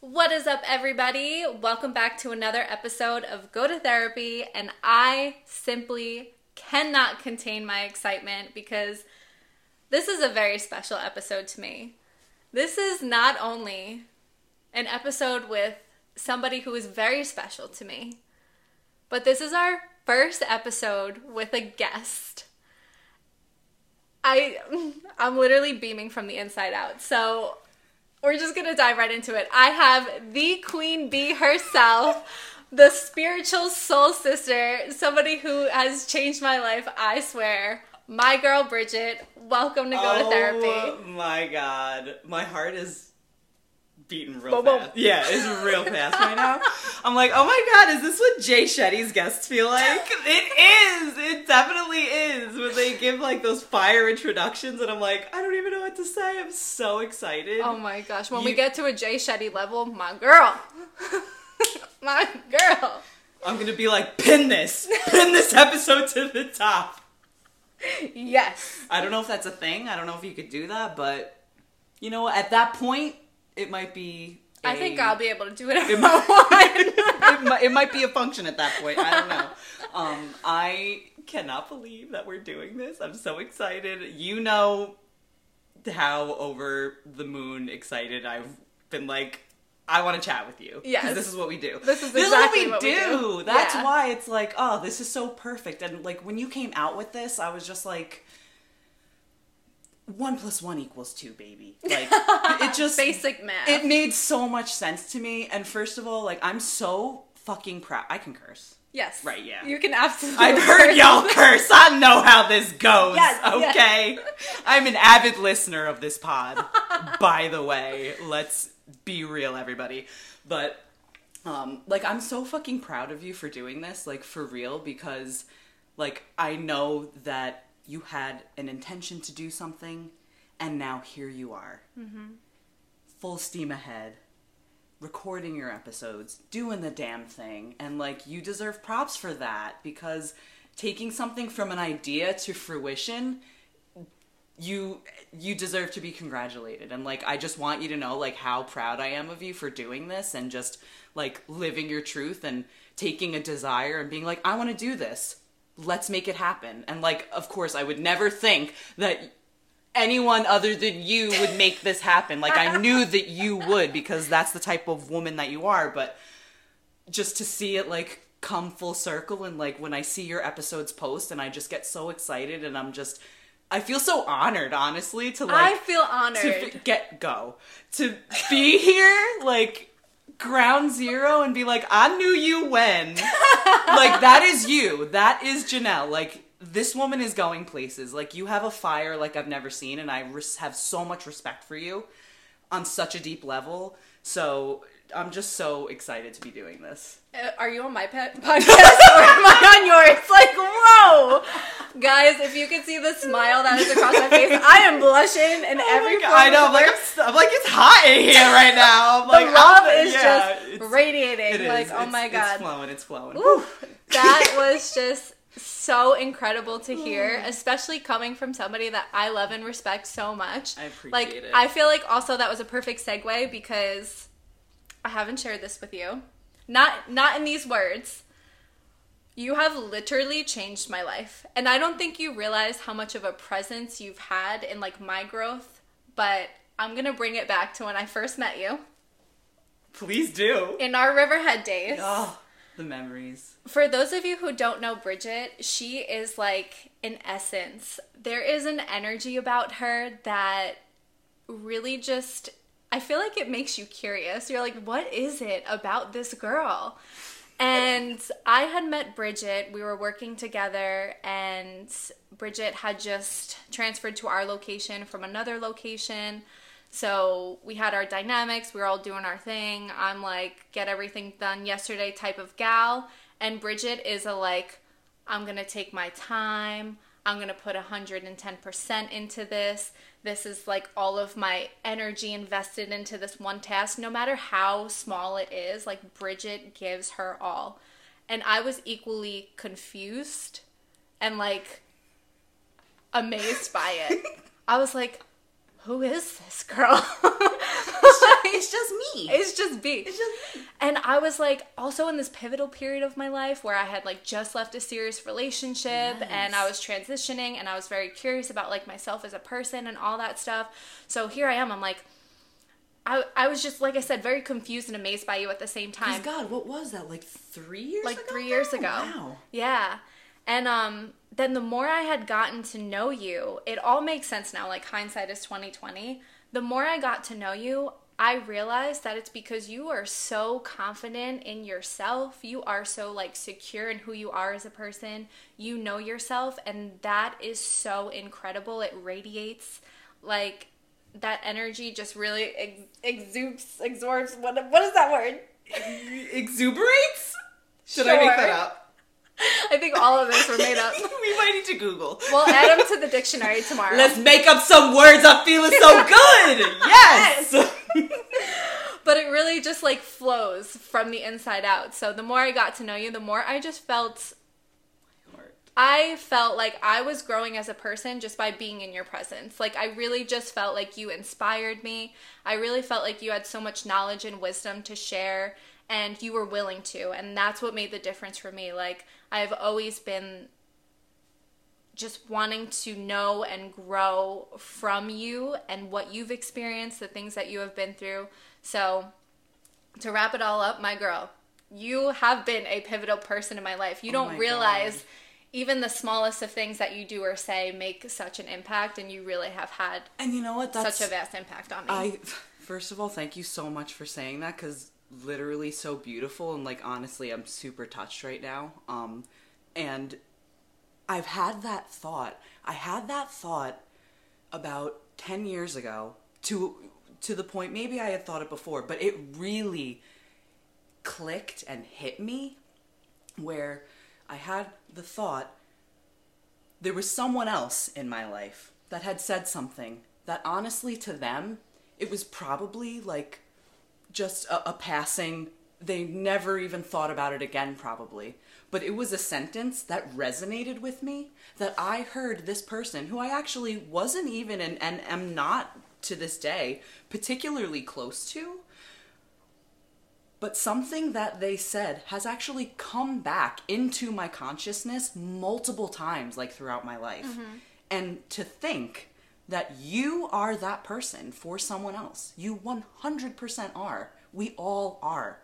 What is up, everybody? Welcome back to another episode of Go to Therapy, and I simply cannot contain my excitement because this is a very special episode to me. This is not only an episode with somebody who is very special to me, but this is our first episode with a guest. I I'm literally beaming from the inside out. So we're just gonna dive right into it. I have the queen bee herself, the spiritual soul sister, somebody who has changed my life, I swear. My girl Bridget, welcome to go to oh therapy. Oh my god. My heart is beating real boom. fast. Yeah, it's real fast right now. I'm like, oh my god, is this what Jay Shetty's guests feel like? It is! It definitely is. When they give like those fire introductions and I'm like, I don't even know what to say. I'm so excited. Oh my gosh, when we get to a Jay Shetty level, my girl. my girl. I'm gonna be like, pin this! Pin this episode to the top. Yes. I don't know if that's a thing. I don't know if you could do that, but you know, at that point, it might be. I a- think I'll be able to do whatever It I want. it, might, it might be a function at that point. I don't know. Um, I cannot believe that we're doing this. I'm so excited. You know how over the moon excited I've been like, I want to chat with you. Yes. This is what we do. This is this exactly is what what we we do. do. That's Yeah. why it's like, oh, this is so perfect. And like when you came out with this, I was just like, one plus one equals two, baby. Like it just Basic math. it made so much sense to me. And first of all, like I'm so fucking proud. I can curse. yes. Right, yeah. You can absolutely. I've heard y'all curse. I know how this goes. Yes, yes. okay. I'm an avid listener of this pod. by the way, let's be real, everybody. But um, like I'm so fucking proud of you for doing this, like for real, because like I know that you had an intention to do something, and now here you are, mm-hmm. full steam ahead, recording your episodes, doing the damn thing, and like you deserve props for that because taking something from an idea to fruition you you deserve to be congratulated. And like i just want you to know like how proud i am of you for doing this and just like living your truth and taking a desire and being like i want to do this let's make it happen and like of course i would never think that anyone other than you would make this happen like i knew that you would because that's the type of woman that you are but just to see it like come full circle and like when I see your episodes post and I just get so excited and I'm just I feel so honored honestly to like. I feel honored. to f- get go to be here like ground zero and be like I knew you when. Like that is you. That is Janel. Like this woman is going places. Like you have a fire like I've never seen and I res- have so much respect for you on such a deep level. So I'm just so excited to be doing this Uh, are you on my pet podcast or am I on yours? Like, whoa! Guys, if you could see the smile that is across my face, I am blushing in every Oh my God, I know. I'm like, I'm, I'm like, it's hot in here right now. I'm The love I'm- is yeah, just radiating. is. Like, oh It's- my It's flowing. It's flowing. Woo. That was just so incredible to hear, especially coming from somebody that I love and respect so much. I appreciate like, it. I feel like also that was a perfect segue because I haven't shared this with you. Not not in these words. You have literally changed my life. And I don't think you realize how much of a presence you've had in like my growth, but I'm going to bring it back to when I first met you Please do. in our Riverhead days. Oh, the memories. For those of you who don't know Bridget, she is like an essence. There is an energy about her that really just I feel like it makes you curious. You're like, what is it about this girl? And I had met Bridget. We were working together, and Bridget had just transferred to our location from another location. So we had our dynamics. We were all doing our thing. I'm like, get everything done yesterday type of gal. And Bridget is a like, I'm to take my time. I'm going to put 110% into this. This is like all of my energy invested into this one task, no matter how small it is. Like, Bridget gives her all. And I was equally confused and like amazed by it. I was like, who is this girl? it's just me. It's just B. It's just me. And I was like also in this pivotal period of my life where I had like just left a serious relationship and I was transitioning and I was very curious about like myself as a person and all that stuff. So here I am. I'm like I, I was just like I said very confused and amazed by you at the same time. God, what was that? Like three years like ago? 3 years ago. Wow. Yeah. And um then the more I had gotten to know you, it all makes sense now like hindsight is 2020. The more I got to know you, I realized that it's because you are so confident in yourself. You are so like secure in who you are as a person. You know yourself and that is so incredible. It radiates like that energy just really ex- exudes, exorts. What what is that word? Exuberates? Should I make that up? I think all of this were made up. we might need to Google. We'll add them to the dictionary tomorrow. Let's make up some words. I'm feeling so good. Yes. but it really just like flows from the inside out. So the more I got to know you, the more I just felt I felt like I was growing as a person just by being in your presence. Like I really just felt like you inspired me. I really felt like you had so much knowledge and wisdom to share and you were willing to. And that's what made the difference for me. Like I've always been just wanting to know and grow from you and what you've experienced, the things that you have been through. So, to wrap it all up, my girl, you have been a pivotal person in my life. You Oh don't realize God. even the smallest of things that you do or say make such an impact, and you really have had and you know what? That's such a vast impact on me. I first of all, thank you so much for saying that because literally so beautiful and like honestly, I'm super touched right now. Um, and I've had that thought. I had that thought about ten years ago to to the point maybe I had thought it before, but it really clicked and hit me where I had the thought there was someone else in my life that had said something that honestly to them it was probably like just a, a passing. They never even thought about it again probably. But it was a sentence that resonated with me that i heard this person who i actually wasn't even and, and am not to this day particularly close to but something that they said has actually come back into my consciousness multiple times like throughout my life. Mm-hmm. And to think that you are that person for someone else you 100% are we all are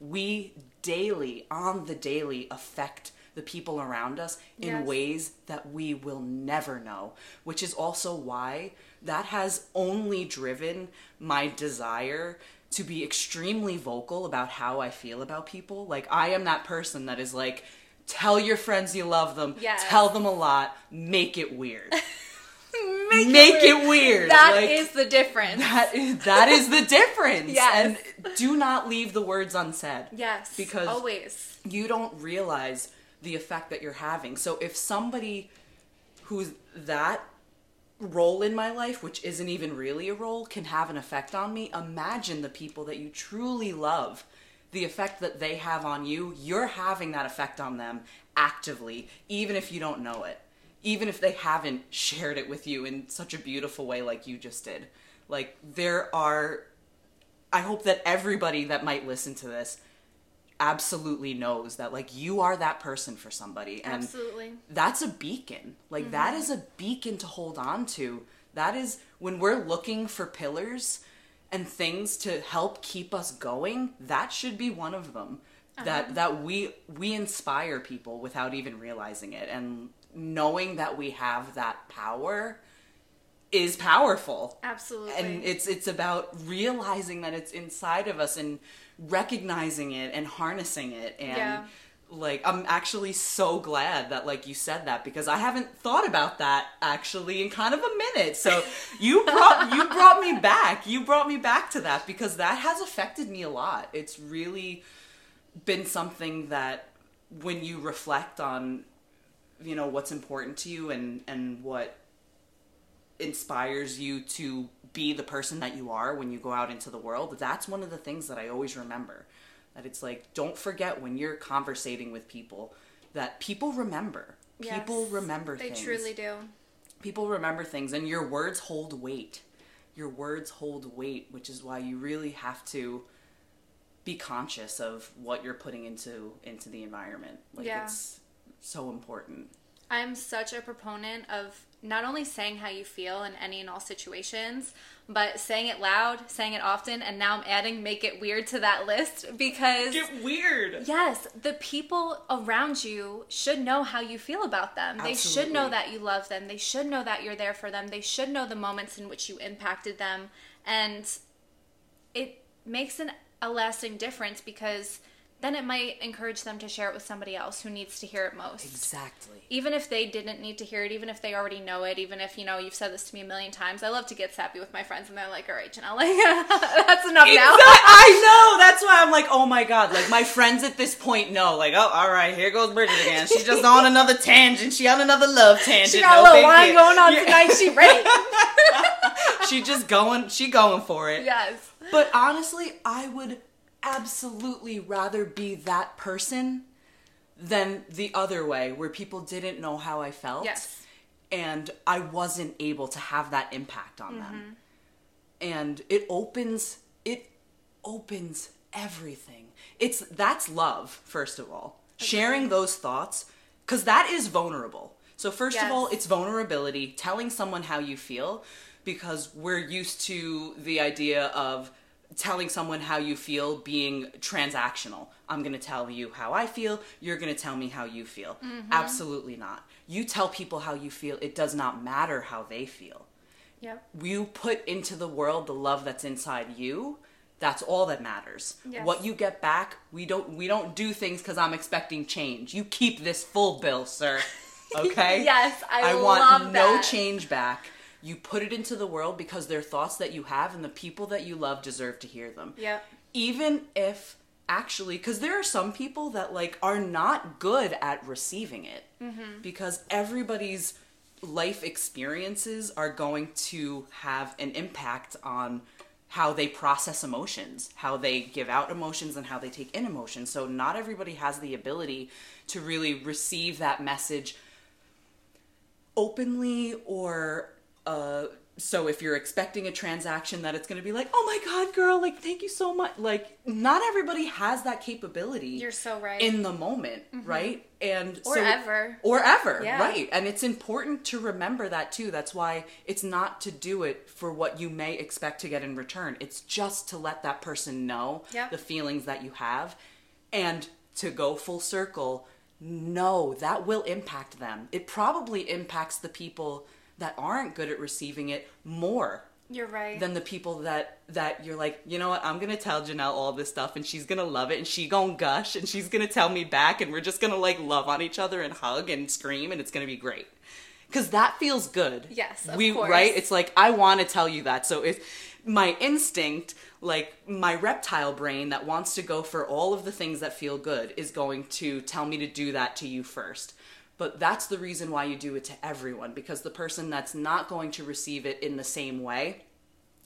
we daily on the daily affect the people around us in Yes. ways that we will never know which is also why that has only driven my desire to be extremely vocal about how I feel about people. Like I am that person that is like tell your friends you love them, Yes. tell them a lot, make it weird. make, make it weird. That is Like, the difference. that is that is the difference. Yes. And do not leave the words unsaid. yes, Because always. you don't realize the effect that you're having. So if somebody who's that role in my life, which isn't even really a role, can have an effect on me, imagine the people that you truly love, the effect that they have on you. You're having that effect on them actively, even if you don't know it. Even if they haven't shared it with you in such a beautiful way like you just did. Like, there are. I hope that everybody that might listen to this absolutely knows that like you are that person for somebody and Absolutely. that's a beacon like mm-hmm. that is a beacon to hold on to that is when we're looking for pillars and things to help keep us going that should be one of them that uh-huh. that we we inspire people without even realizing it and knowing that we have that power is powerful. Absolutely. and it's it's about realizing that it's inside of us and recognizing it and harnessing it. And Yeah. like i'm actually so glad that like you said that because i haven't thought about that actually in kind of a minute. So you brought you brought me back. You brought me back to that because that has affected me a lot. It's really been something that when you reflect on you know what's important to you and and what inspires you to be the person that you are when you go out into the world that's one of the things that i always remember that it's like don't forget when you're conversating with people that people remember people Yes, remember They things truly do. people remember things and your words hold weight your words hold weight, which is why you really have to be conscious of what you're putting into into the environment. Like Yeah. it's so important. I'm such a proponent of not only saying how you feel in any and all situations, but saying it loud, saying it often, and now I'm adding make it weird to that list because Get weird. Yes, the people around you should know how you feel about them. They should know that you love them. They should know that you're there for them. They should know the moments in which you impacted them. And it makes an, a lasting difference because then it might encourage them to share it with somebody else who needs to hear it most. Exactly. Even if they didn't need to hear it, even if they already know it, even if, you know, you've said this to me a million times, I love to get sappy with my friends and they're like, all right, Janel, like, that's enough now. Exact- I know. That's why I'm like, oh my god. Like my friends at this point know. Like, oh, all right, here goes Bridget again. She's just on another tangent. She on another love tangent. She got no a little wine going on Yeah. tonight. She ready. she just going. She going for it. yes. But honestly, I would absolutely rather be that person than the other way, where people didn't know how I felt. Yes. And I wasn't able to have that impact on Mm-hmm. them. And it opens it opens everything. It's that's love, first of all. Sharing those thoughts cuz that is vulnerable. So first of all, it's vulnerability, telling someone how you feel because we're used to the idea of telling someone how you feel being transactional. I'm going to tell you how I feel, you're going to tell me how you feel. Mm-hmm. Absolutely not. You tell people how you feel, it does not matter how they feel Yep. you put into the world the love that's inside you that's all that matters Yes. what you get back we don't we don't do things because i'm expecting change you keep this full bill sir okay Yes, I want love no that. change back you put it into the world because they're thoughts that you have and the people that you love deserve to hear them Yep. even if actually because there are some people that like are not good at receiving it Mm-hmm. because everybody's life experiences are going to have an impact on how they process emotions how they give out emotions and how they take in emotions so not everybody has the ability to really receive that message openly or uh so if you're expecting a transaction that it's going to be like oh my god girl like thank you so much like not everybody has that capability You're so right. in the moment right and Or so- ever. or ever Yeah. right and it's important to remember that too that's why it's not to do it for what you may expect to get in return it's just to let that person know Yep. the feelings that you have and to go full circle no that will impact them it probably impacts the people that aren't good at receiving it more You're right. than the people that that you're like, you know what, I'm gonna tell Janel all this stuff and she's gonna love it and she gonna gush and she's gonna tell me back and we're just gonna like love on each other and hug and scream and it's gonna be great. Cause that feels good. Yes, of we course. right? It's like I wanna tell you that. So it's my instinct, like my reptile brain that wants to go for all of the things that feel good is going to tell me to do that to you first. But that's the reason why you do it to everyone because the person that's not going to receive it in the same way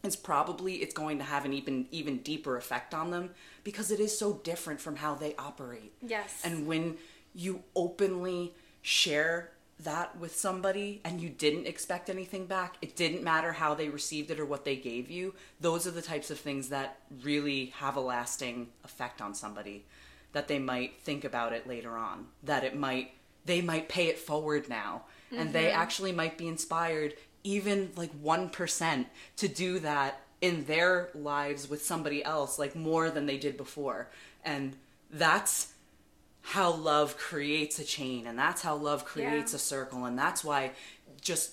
is probably it's going to have an even even deeper effect on them because it is so different from how they operate. Yes. And when you openly share that with somebody and you didn't expect anything back, it didn't matter how they received it or what they gave you, those are the types of things that really have a lasting effect on somebody that they might think about it later on, that it might they might pay it forward now. And they mm-hmm. actually might be inspired even like 1% to do that in their lives with somebody else like more than they did before. And that's how love creates a chain and that's how love creates Yeah. a circle and that's why just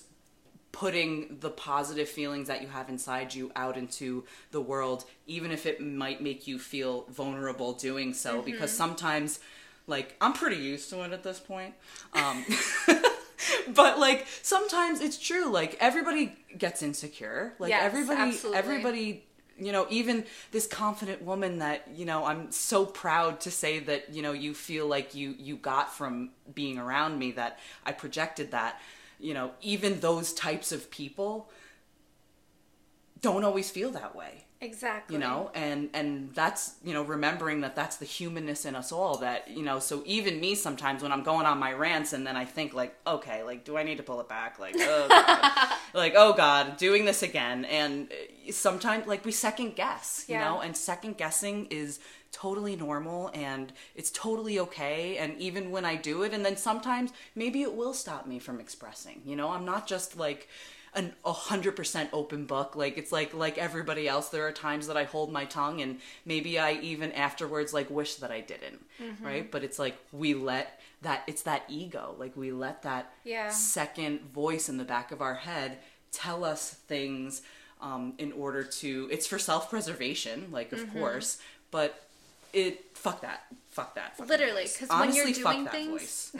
putting the positive feelings that you have inside you out into the world even if it might make you feel vulnerable doing so because mm-hmm. sometimes like i'm pretty used to it at this point um but like sometimes it's true like everybody gets insecure like Yes, everybody absolutely. everybody you know even this confident woman that you know i'm so proud to say that you know you feel like you you got from being around me that i projected that you know even those types of people don't always feel that way Exactly. you know and and that's you know remembering that that's the humanness in us all that you know so even me sometimes when i'm going on my rants and then i think like okay like do i need to pull it back? Like oh god. Like oh god doing this again. And uh, sometimes like we second guess you know and second guessing is totally normal and it's totally okay. And even when i do it and then sometimes maybe it will stop me from expressing you know? I'm not just like an a hundred percent open book. Like it's like like everybody else. There are times that I hold my tongue, and maybe I even afterwards like wish that I didn't. Right? But it's like we let that. It's that ego. Like we let that Yeah. second voice in the back of our head tell us things um, in order to. It's for self preservation, like of Mm-hmm. course, but it fuck that. Fuck that. fucking Literally, because when you're fuck doing things-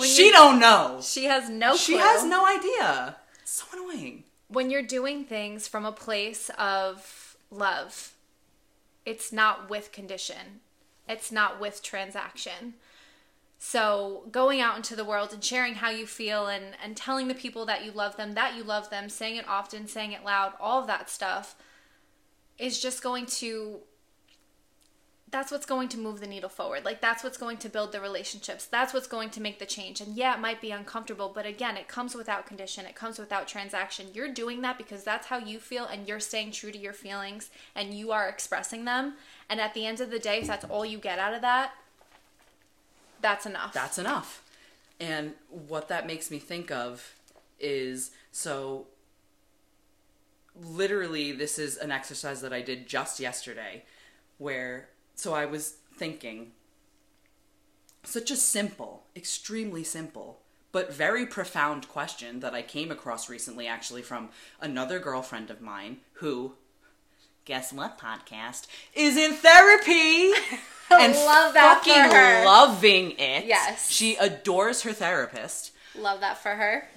she don't know. She has no clue. She has no idea. It's so annoying. when you're doing things from a place of love, it's not with condition. It's not with transaction. So going out into the world and sharing how you feel and, and telling the people that you love them, that you love them, saying it often, saying it loud, all of that stuff is just going to that's what's going to move the needle forward. Like that's what's going to build the relationships. That's what's going to make the change. And yeah, it might be uncomfortable, but again, it comes without condition. It comes without transaction. You're doing that because that's how you feel and you're staying true to your feelings and you are expressing them. And at the end of the day, if that's all you get out of that, that's enough. that's enough. And what that makes me think of is so literally this is an exercise that I did just yesterday where so I was thinking such a simple, extremely simple, but very profound question that I came across recently actually from another girlfriend of mine who guess what podcast is in therapy and Love that for her. loving it. Yes. She adores her therapist. Love that for her.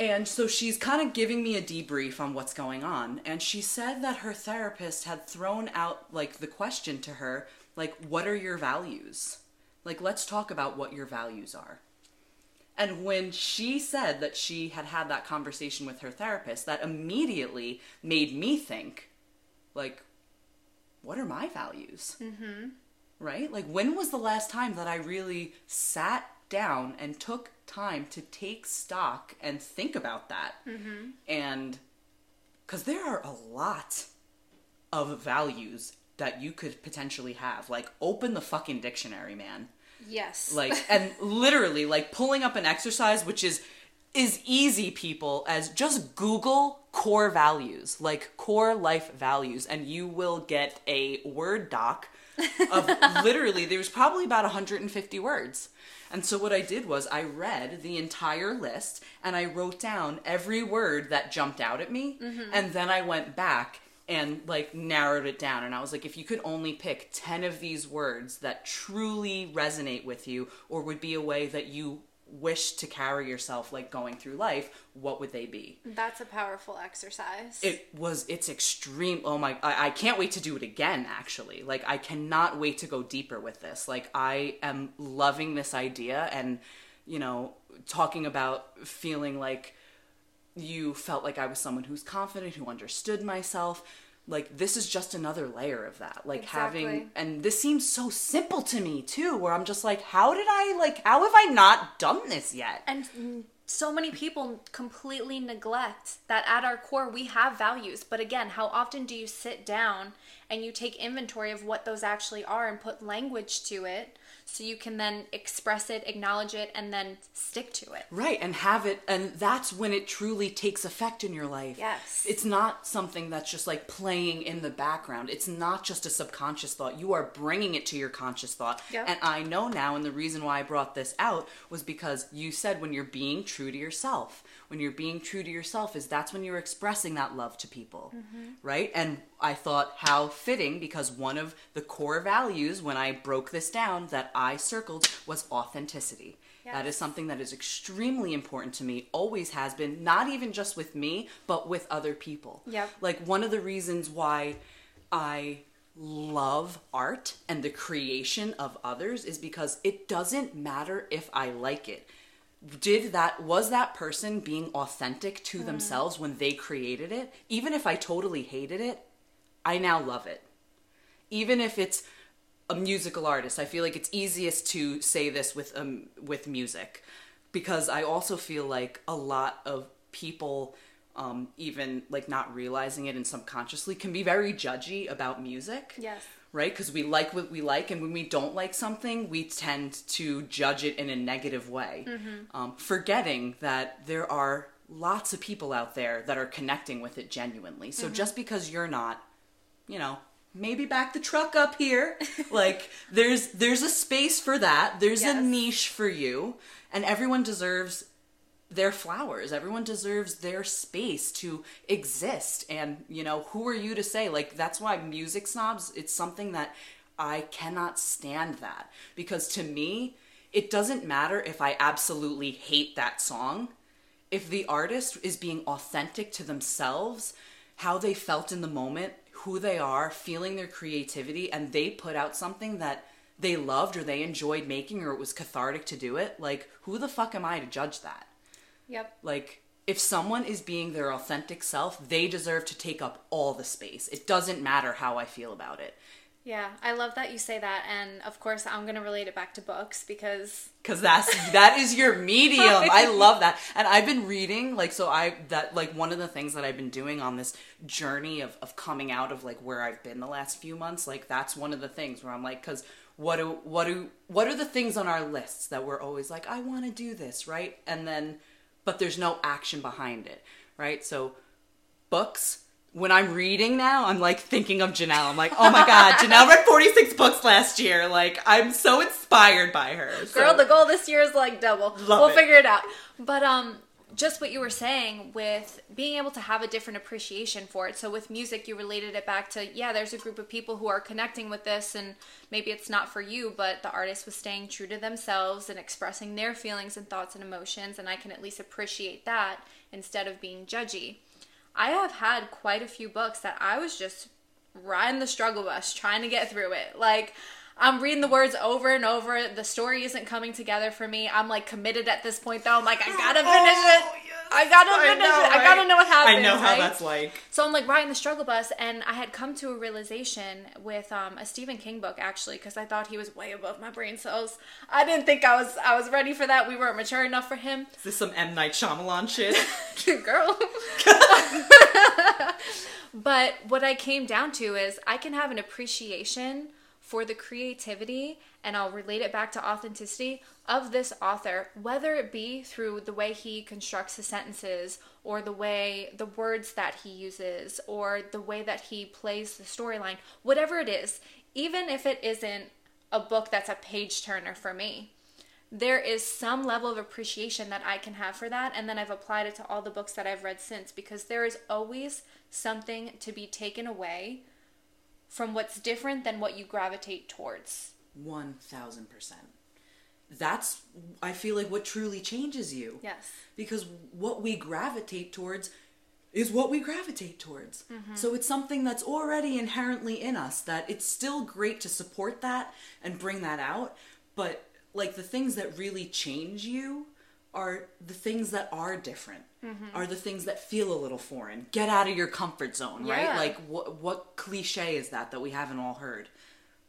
And so she's kind of giving me a debrief on what's going on. And she said that her therapist had thrown out, like, the question to her, like, what are your values? Like, let's talk about what your values are. And when she said that she had had that conversation with her therapist, that immediately made me think, like, what are my values? Mm-hmm. Right? Like, when was the last time that I really sat down and took time to take stock and think about that? Mm-hmm. And because there are a lot of values that you could potentially have. Like, open the fucking dictionary, man Yes. like and literally like pulling up an exercise which is is easy people as just google core values like core life values and you will get a word doc of literally there was probably about 150 words and so what i did was i read the entire list and i wrote down every word that jumped out at me mm-hmm. and then i went back and like narrowed it down. And i was like if you could only pick 10 of these words that truly resonate with you or would be a way that you wish to carry yourself like going through life what would they be? That's a powerful exercise. it was it's extreme oh my I, I can't wait to do it again actually. Like i cannot wait to go deeper with this. Like i am loving this idea and you know talking about feeling like you felt like i was someone who's confident who understood myself like this is just another layer of that like Exactly. having and this seems so simple to me too where i'm just like how did i like how have i not done this yet And so many people completely neglect that at our core we have values. But again, how often do you sit down and you take inventory of what those actually are and put language to it so you can then express it, acknowledge it, and then stick to it? Right, and have it, and that's when it truly takes effect in your life. Yes. It's not something that's just like playing in the background. It's not just a subconscious thought. You are bringing it to your conscious thought. Yep. And I know now, and the reason why I brought this out was because you said when you're being true to yourself. When you're being true to yourself, is that's when you're expressing that love to people. Mm-hmm. Right? And I thought how fitting because one of the core values when I broke this down that I circled was authenticity. That is something that is extremely important to me, always has been, not even just with me, but with other people. Yep. Like one of the reasons why I love art and the creation of others is because it doesn't matter if I like it. Did that was that person being authentic to themselves when they created it? Even if I totally hated it, I now love it. Even if it's a musical artist, I feel like it's easiest to say this with um with music because I also feel like a lot of people um, even like not realizing it and subconsciously can be very judgy about music Yes. Right? Because we like what we like, and when we don't like something, we tend to judge it in a negative way, um, forgetting that there are lots of people out there that are connecting with it genuinely. So just because you're not, you know, maybe back the truck up here, like there's there's a space for that. There's Yes. a niche for you, and everyone deserves their flowers. Everyone deserves their space to exist. And, you know, who are you to say? Like, that's why music snobs, it's something that I cannot stand that. Because to me, it doesn't matter if I absolutely hate that song. If the artist is being authentic to themselves, how they felt in the moment, who they are, feeling their creativity, and they put out something that they loved or they enjoyed making or it was cathartic to do it, like, who the fuck am I to judge that? Yep. Like, if someone is being their authentic self, they deserve to take up all the space. It doesn't matter how I feel about it. Yeah, I love that you say that, and of course, I'm gonna relate it back to books because Cause that's that is your medium. I love that, and I've been reading like so. I that like one of the things that I've been doing on this journey of of coming out of like where I've been the last few months. Like that's one of the things where I'm like, cause what do what do what are the things on our lists that we're always like, I want to do this, right? And then, but there's no action behind it, right? So books. When I'm reading now, I'm like thinking of Janel. I'm like, oh my god, Janel read 46 books last year. Like, I'm so inspired by her. girl, the goal this year is like double. Love we'll it. figure it out. But um, just what you were saying with being able to have a different appreciation for it. So with music, you related it back to yeah, there's a group of people who are connecting with this, and maybe it's not for you, but the artist was staying true to themselves and expressing their feelings and thoughts and emotions, and I can at least appreciate that instead of being judgy. I have had quite a few books that I was just riding the struggle bus trying to get through it. Like I'm reading the words over and over. The story isn't coming together for me. I'm like committed at this point though. I'm like I gotta finish it. Oh, yes. I gotta I finish know, it. I gotta know what happens. I know how right? that's like. So I'm like riding the struggle bus, and I had come to a realization with um, a Stephen King book actually, because I thought he was way above my brain cells. I didn't think I was I was ready for that. We weren't mature enough for him. Is this some M Night Shyamalan shit? girl. but what I came down to is I can have an appreciation for the creativity, and I'll relate it back to authenticity of this author, whether it be through the way he constructs his sentences, or the way the words that he uses, or the way that he plays the storyline, whatever it is, even if it isn't a book that's a page turner for me there is some level of appreciation that I can have for that. And then I've applied it to all the books that I've read since because there is always something to be taken away from what's different than what you gravitate towards. 1000%. That's, I feel like, what truly changes you. Yes. Because what we gravitate towards is what we gravitate towards. Mm-hmm. So it's something that's already inherently in us that it's still great to support that and bring that out, but like the things that really change you are the things that are different. Mm-hmm. Are the things that feel a little foreign. Get out of your comfort zone, Yeah. right? Like what what cliche is that that we haven't all heard?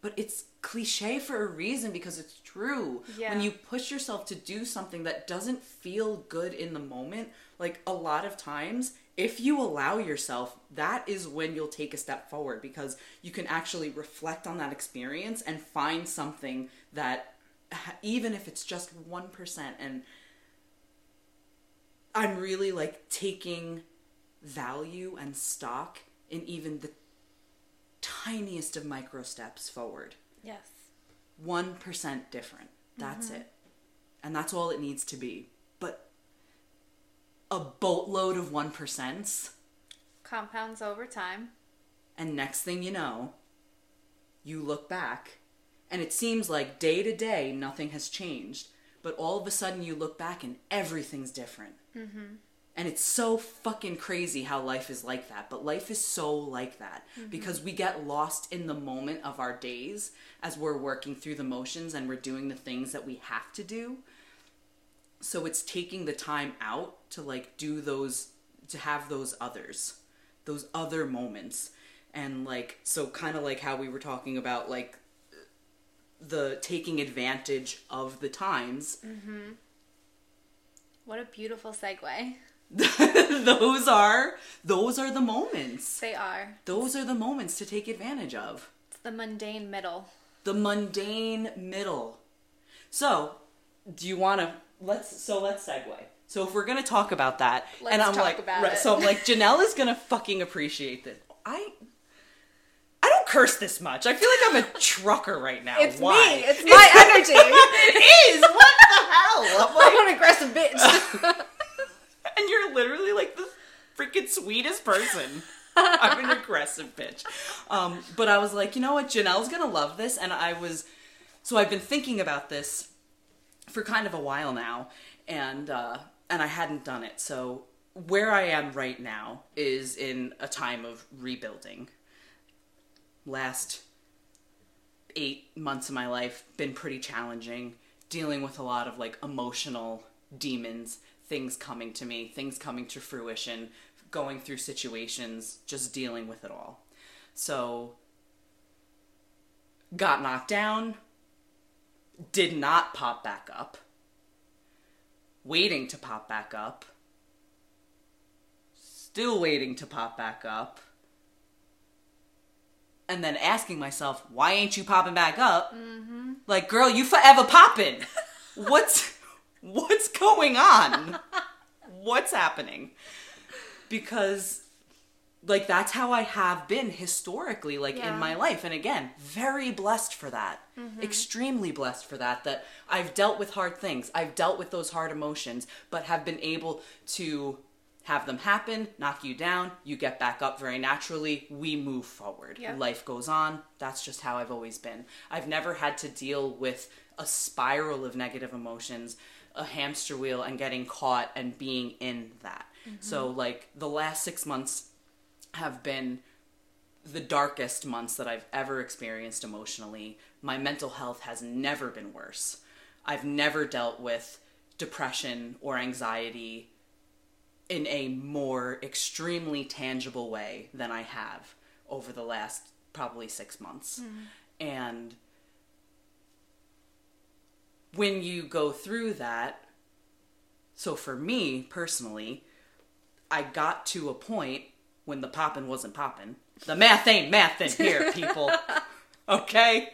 But it's cliche for a reason because it's true. Yeah. When you push yourself to do something that doesn't feel good in the moment, like a lot of times, if you allow yourself, that is when you'll take a step forward because you can actually reflect on that experience and find something that, even if it's just 1%, and I'm really like taking value and stock in even the tiniest of micro steps forward. Yes. 1% different. That's mm-hmm. it. And that's all it needs to be. But a boatload of 1%, Compounds over time. and next thing you know, you look back and it seems like day to day nothing has changed. But all of a sudden you look back and everything's different. Mm-hmm. And it's so fucking crazy how life is like that. But life is so like that mm-hmm. because we get lost in the moment of our days as we're working through the motions and we're doing the things that we have to do. So it's taking the time out to like do those, to have those others, those other moments. and like so kind of like how we were talking about like the taking advantage of the times mm-hmm. What a beautiful segue. those are those are the moments They are. those are the moments to take advantage of It's the mundane middle. the mundane middle so do you want to let's so let's segue so if we're gonna talk about that Let's and i'm talk like about right, it. so i'm like janel is gonna fucking appreciate this i curse this much i feel like i'm a trucker right now It's Why? me. It's my energy. it is what the hell I'm like, I'm an aggressive bitch. and you're literally like the freaking sweetest person. I'm an aggressive bitch. Um, but I was like, you know what, Janel's gonna love this, and I was, so I've been thinking about this for kind of a while now, and uh, and I hadn't done it. So where I am right now is in a time of rebuilding. Last eight months of my life been pretty challenging dealing with a lot of like emotional demons things coming to me things coming to fruition going through situations just dealing with it all. So got knocked down did not pop back up. Waiting to pop back up. Still waiting to pop back up and then asking myself, why ain't you popping back up? Mm-hmm. Like, girl, you forever popping. what's what's going on? what's happening? Because like that's how I have been historically, like Yeah. in my life. And again, very blessed for that. Extremely blessed for that. That I've dealt with hard things. I've dealt with those hard emotions, but have been able to have them happen, knock you down, you get back up very naturally, we move forward. Yep. Life goes on. That's just how I've always been. I've never had to deal with a spiral of negative emotions, a hamster wheel, and getting caught and being in that. Mm-hmm. So, like, the last six months have been the darkest months that I've ever experienced emotionally. My mental health has never been worse. I've never dealt with depression or anxiety in a more extremely tangible way than I have over the last probably six months. Hmm. And when you go through that, so for me personally, I got to a point when the poppin' wasn't poppin'. The math ain't mathin' here, people. okay?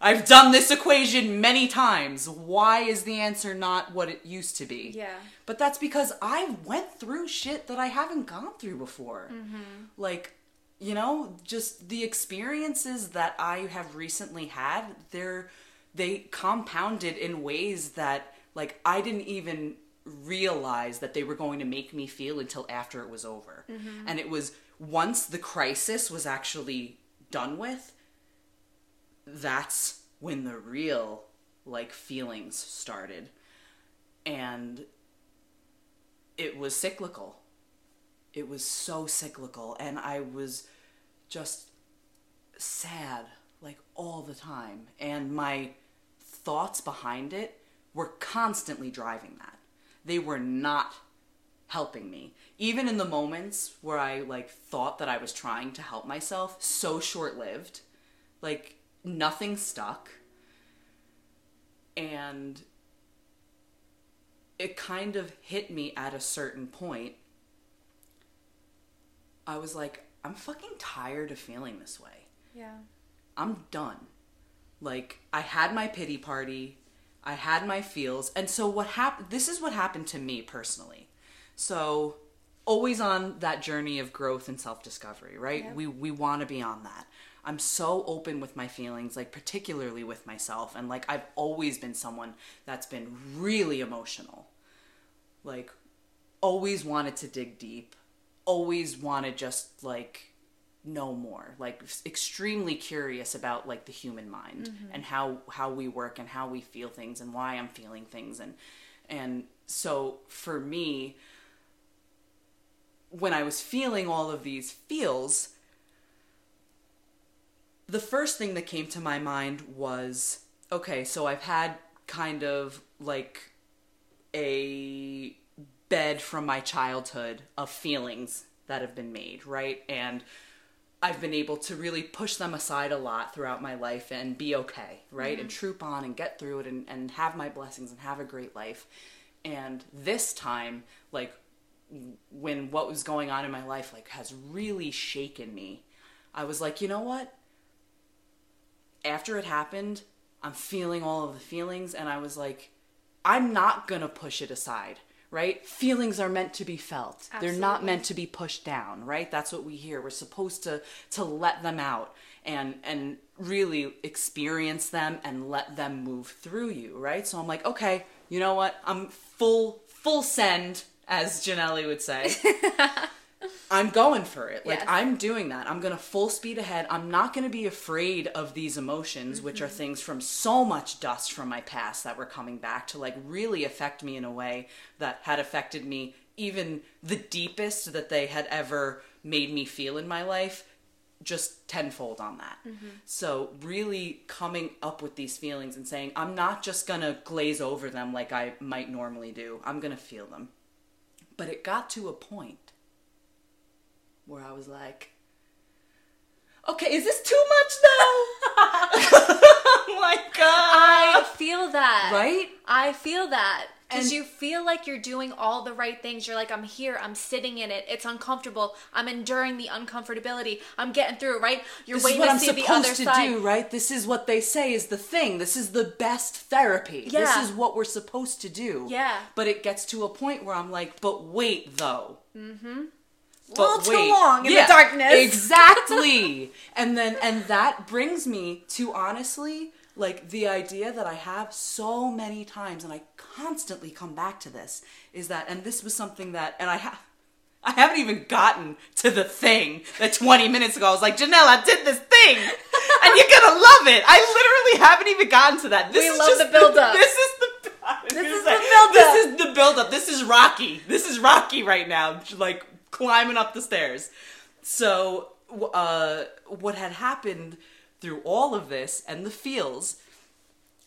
I've done this equation many times. Why is the answer not what it used to be? Yeah. But that's because I went through shit that I haven't gone through before. Mm-hmm. Like, you know, just the experiences that I have recently had, they're they compounded in ways that like I didn't even realize that they were going to make me feel until after it was over. Mm-hmm. And it was once the crisis was actually done with, that's when the real like feelings started. And it was cyclical. It was so cyclical and I was just sad like all the time and my thoughts behind it were constantly driving that. They were not helping me. Even in the moments where I like thought that I was trying to help myself, so short-lived. Like nothing stuck. And it kind of hit me at a certain point. I was like, I'm fucking tired of feeling this way. Yeah. I'm done. Like I had my pity party, I had my feels, and so what happened? This is what happened to me personally. So always on that journey of growth and self discovery, right? Yep. We we want to be on that. I'm so open with my feelings, like particularly with myself, and like I've always been someone that's been really emotional. Like always wanted to dig deep, always wanted just like know more like extremely curious about like the human mind mm-hmm. and how how we work and how we feel things and why i'm feeling things and and so for me when i was feeling all of these feels the first thing that came to my mind was okay so i've had kind of like a bed from my childhood of feelings that have been made right and I've been able to really push them aside a lot throughout my life and be okay, right? Mm-hmm. And troop on and get through it and, and have my blessings and have a great life. And this time, like, when what was going on in my life, like, has really shaken me, I was like, you know what? After it happened, I'm feeling all of the feelings, and I was like, I'm not gonna push it aside, right? Feelings are meant to be felt. They're not meant to be pushed down, right? That's what we hear. We're supposed to to let them out and and really experience them and let them move through you, right? So I'm like, okay, you know what? I'm full full send, as Janelli would say. I'm going for it. Like Yes. I'm doing that. I'm going to full speed ahead. I'm not going to be afraid of these emotions, which Mm-hmm. are things from so much dust from my past that were coming back to like really affect me in a way that had affected me even the deepest that they had ever made me feel in my life just tenfold on that. So really coming up with these feelings and saying I'm not just going to glaze over them like I might normally do. I'm going to feel them. But it got to a point where I was like, okay, is this too much though? oh my God. I feel that. Right? I feel that. Because you feel like you're doing all the right things. You're like, I'm here, I'm sitting in it, it's uncomfortable, I'm enduring the uncomfortability, I'm getting through it, right? You're This is waiting what to I'm see the other supposed to side. do, right? This is what they say is the thing. This is the best therapy. This is what we're supposed to do. Yeah. But it gets to a point where I'm like, but wait though. A But little too long in Yeah, the darkness. Exactly. and then and that brings me to honestly like the idea that I have so many times and I constantly come back to this is that and this was something that and I have I haven't even gotten to the thing that 20 minutes ago I was like, Janel, I did this thing. And you're gonna love it. I literally haven't even gotten to that. This We is love just the build-up. This is the This is say, the build-up. This is the build up. This is Rocky. This is Rocky right now, like climbing up the stairs. So, uh, what had happened through all of this and the feels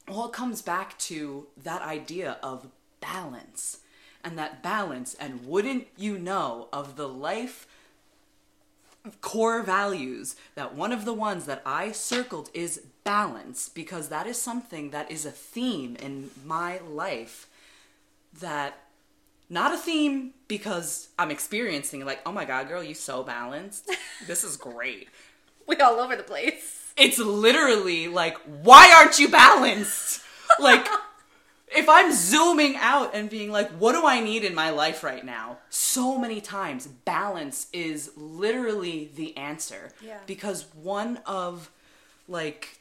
all comes back to that idea of balance. And that balance, and wouldn't you know, of the life core values that one of the ones that I circled is balance because that is something that is a theme in my life that not a theme because I'm experiencing like oh my god girl you so balanced. This is great. We all over the place. it's literally like why aren't you balanced? Like if i'm zooming out and being like what do i need in my life right now? So many times balance is literally the answer. Yeah. because one of like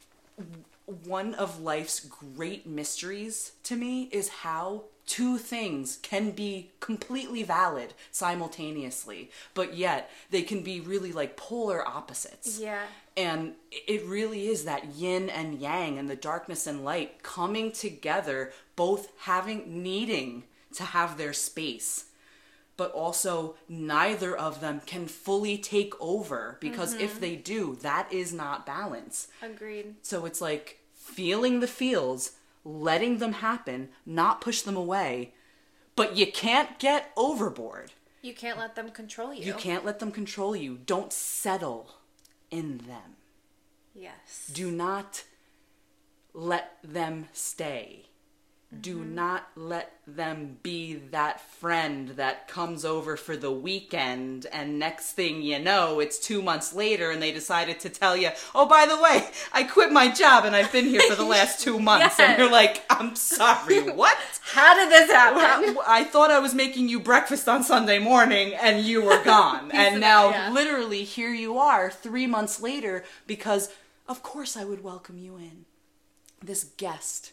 one of life's great mysteries to me is how two things can be completely valid simultaneously but yet they can be really like polar opposites Yeah. and it really is that yin and yang and the darkness and light coming together, both having, needing to have their space. But also, neither of them can fully take over because if mm-hmm. they do, that is not balance. Agreed. So it's like feeling the feels, letting them happen, not push them away, but you can't get overboard. You can't let them control you. You can't let them control you. Don't settle in them Yes. do not let them stay. Do mm-hmm. not let them be that friend that comes over for the weekend, and next thing you know, it's two months later, and they decided to tell you, oh, by the way, I quit my job and I've been here for the last two months. Yes. And you're like, I'm sorry, what? How did this happen? I thought I was making you breakfast on Sunday morning and you were gone. and now, yeah. literally, here you are three months later because, of course, I would welcome you in. This guest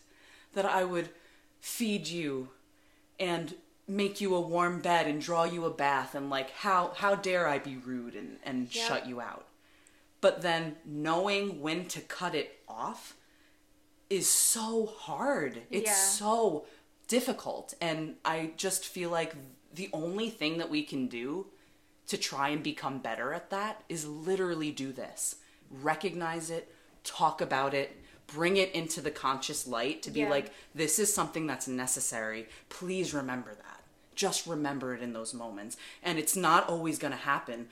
that I would feed you and make you a warm bed and draw you a bath and like how how dare I be rude and and Yeah. shut you out but then knowing when to cut it off is so hard. It's Yeah. so difficult. And I just feel like the only thing that we can do to try and become better at that is literally do this recognize it, talk about it, bring it into the conscious light to be Yeah. like, this is something that's necessary. Please remember that. Just remember it in those moments. And it's not always going to happen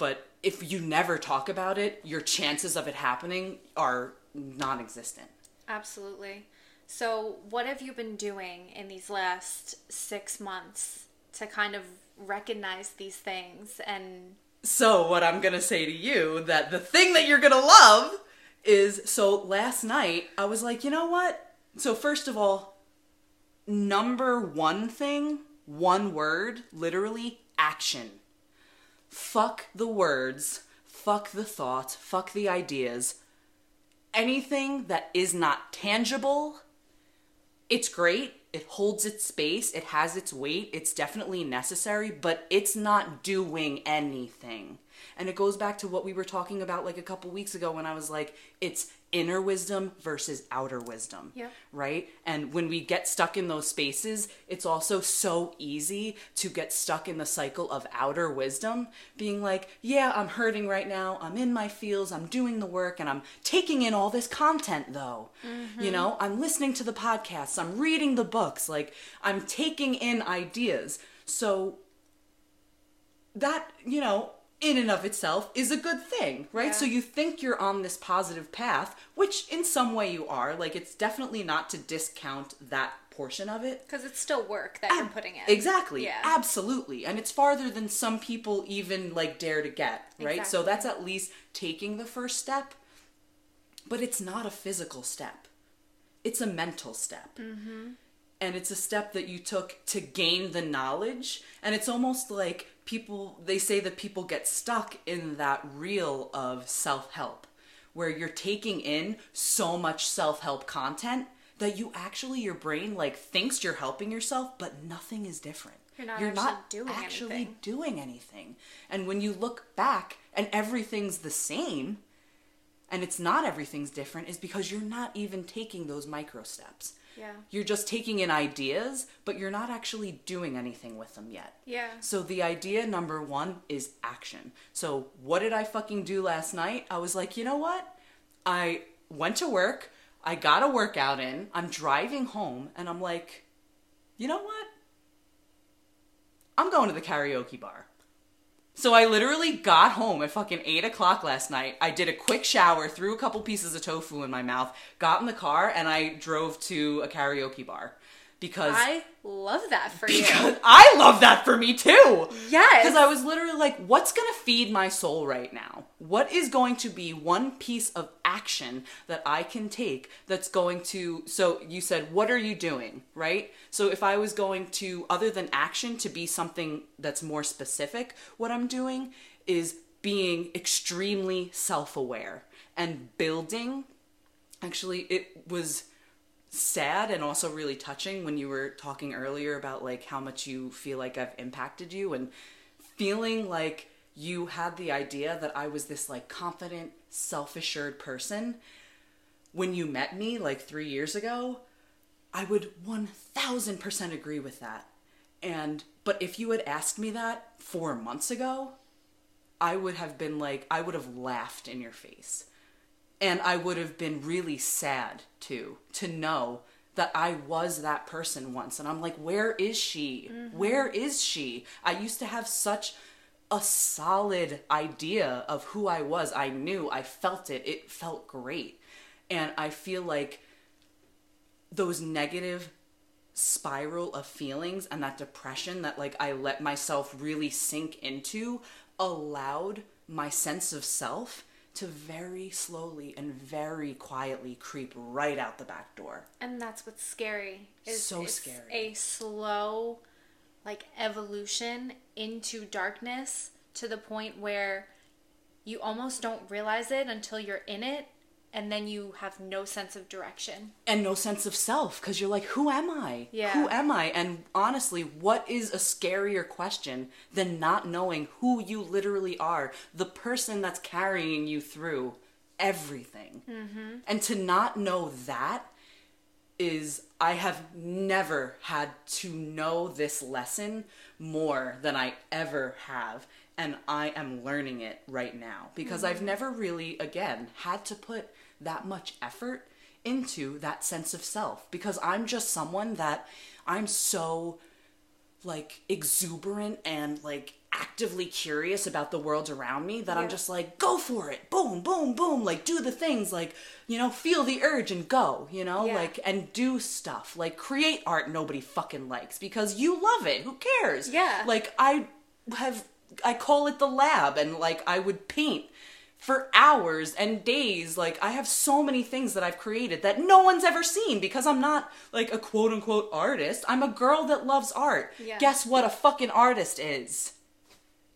but if you never talk about it, your chances of it happening are non existent. Absolutely. So, what have you been doing in these last six months to kind of recognize these things and So, what I'm gonna say to you that the thing that you're gonna love is so last night I was like, you know what? So, first of all, number one thing, one word, literally action. Fuck the words, fuck the thoughts, fuck the ideas. Anything that is not tangible, it's great. It holds its space, it has its weight, it's definitely necessary, but it's not doing anything. And it goes back to what we were talking about like a couple weeks ago when I was like, it's inner wisdom versus outer wisdom. Yep. Right? And when we get stuck in those spaces, it's also so easy to get stuck in the cycle of outer wisdom, being like, yeah, I'm hurting right now. I'm in my feels. I'm doing the work and I'm taking in all this content though. You mm-hmm. know, I'm listening to the podcasts. I'm reading the books. Like, I'm taking in ideas. So that, you know, in and of itself is a good thing, right? Yeah. So you think you're on this positive path, which in some way you are. Like it's definitely not to discount that portion of it. because it's still work that you're putting in. Exactly. Yeah. Absolutely. And it's farther than some people even like dare to get, right? So that's at least taking the first step. But it's not a physical step. It's a mental step. Mm-hmm. And it's a step that you took to gain the knowledge. And it's almost like people, they say that people get stuck in that reel of self help, where you're taking in so much self help content that you actually, your brain like thinks you're helping yourself, but nothing is different. You're not actually doing actually anything. doing anything. And when you look back and everything's the same, and it's not everything's different, is because you're not even taking those micro steps. Yeah. You're just taking in ideas, but you're not actually doing anything with them yet. Yeah. So the idea number one is action. So what did I fucking do last night? I was like, you know what? I went to work, I got a workout in, I'm driving home, and I'm like, you know what? I'm going to the karaoke bar. So I literally got home at fucking 8 o'clock last night. I did a quick shower, threw a couple pieces of tofu in my mouth, got in the car, and I drove to a karaoke bar. Because I love that for you. because I love that for me too. Yes. Because I was literally like, what's going to feed my soul right now? What is going to be one piece of action that I can take that's going to. So you said, what are you doing? Right? So if I was going to, other than action, to be something that's more specific, what I'm doing is being extremely self aware and building. Actually, it was sad and also really touching when you were talking earlier about like how much you feel like I've impacted you and feeling like you had the idea that I was this like confident, self-assured person when you met me like 3 years ago, I would 1000% agree with that. And but if you had asked me that 4 months ago, I would have been like I would have laughed in your face. And I would have been really sad too to know that I was that person once. And I'm like, where is she? Mm-hmm. Where is she? I used to have such a solid idea of who I was. I knew, I felt it. It felt great. And I feel like those negative spiral of feelings and that depression that like I let myself really sink into allowed my sense of self to very slowly and very quietly creep right out the back door. And that's what's scary. Is So it's scary. A slow, like evolution into darkness to the point where you almost don't realize it until you're in it, and then you have no sense of direction. and no sense of self because you're like, who am I? Yeah. Who am I? And honestly, what is a scarier question than not knowing who you literally are, the person that's carrying you through everything? Mm-hmm. And to not know that is, I have never had to know this lesson more than I ever have. And I am learning it right now because I've never really, again, had to put that much effort into that sense of self because I'm just someone that I'm so like exuberant and like actively curious about the world around me that I'm just like go for it. Boom, boom, boom, like do the things like, you know, feel the urge and go, you know? Yeah. Like and do stuff. Like create art nobody fucking likes because you love it. Who cares? Yeah. Like I have I call it the lab and like I would paint for hours and days. Like I have so many things that I've created that no one's ever seen because I'm not like a quote unquote artist. I'm a girl that loves art. Yeah. Guess what a fucking artist is?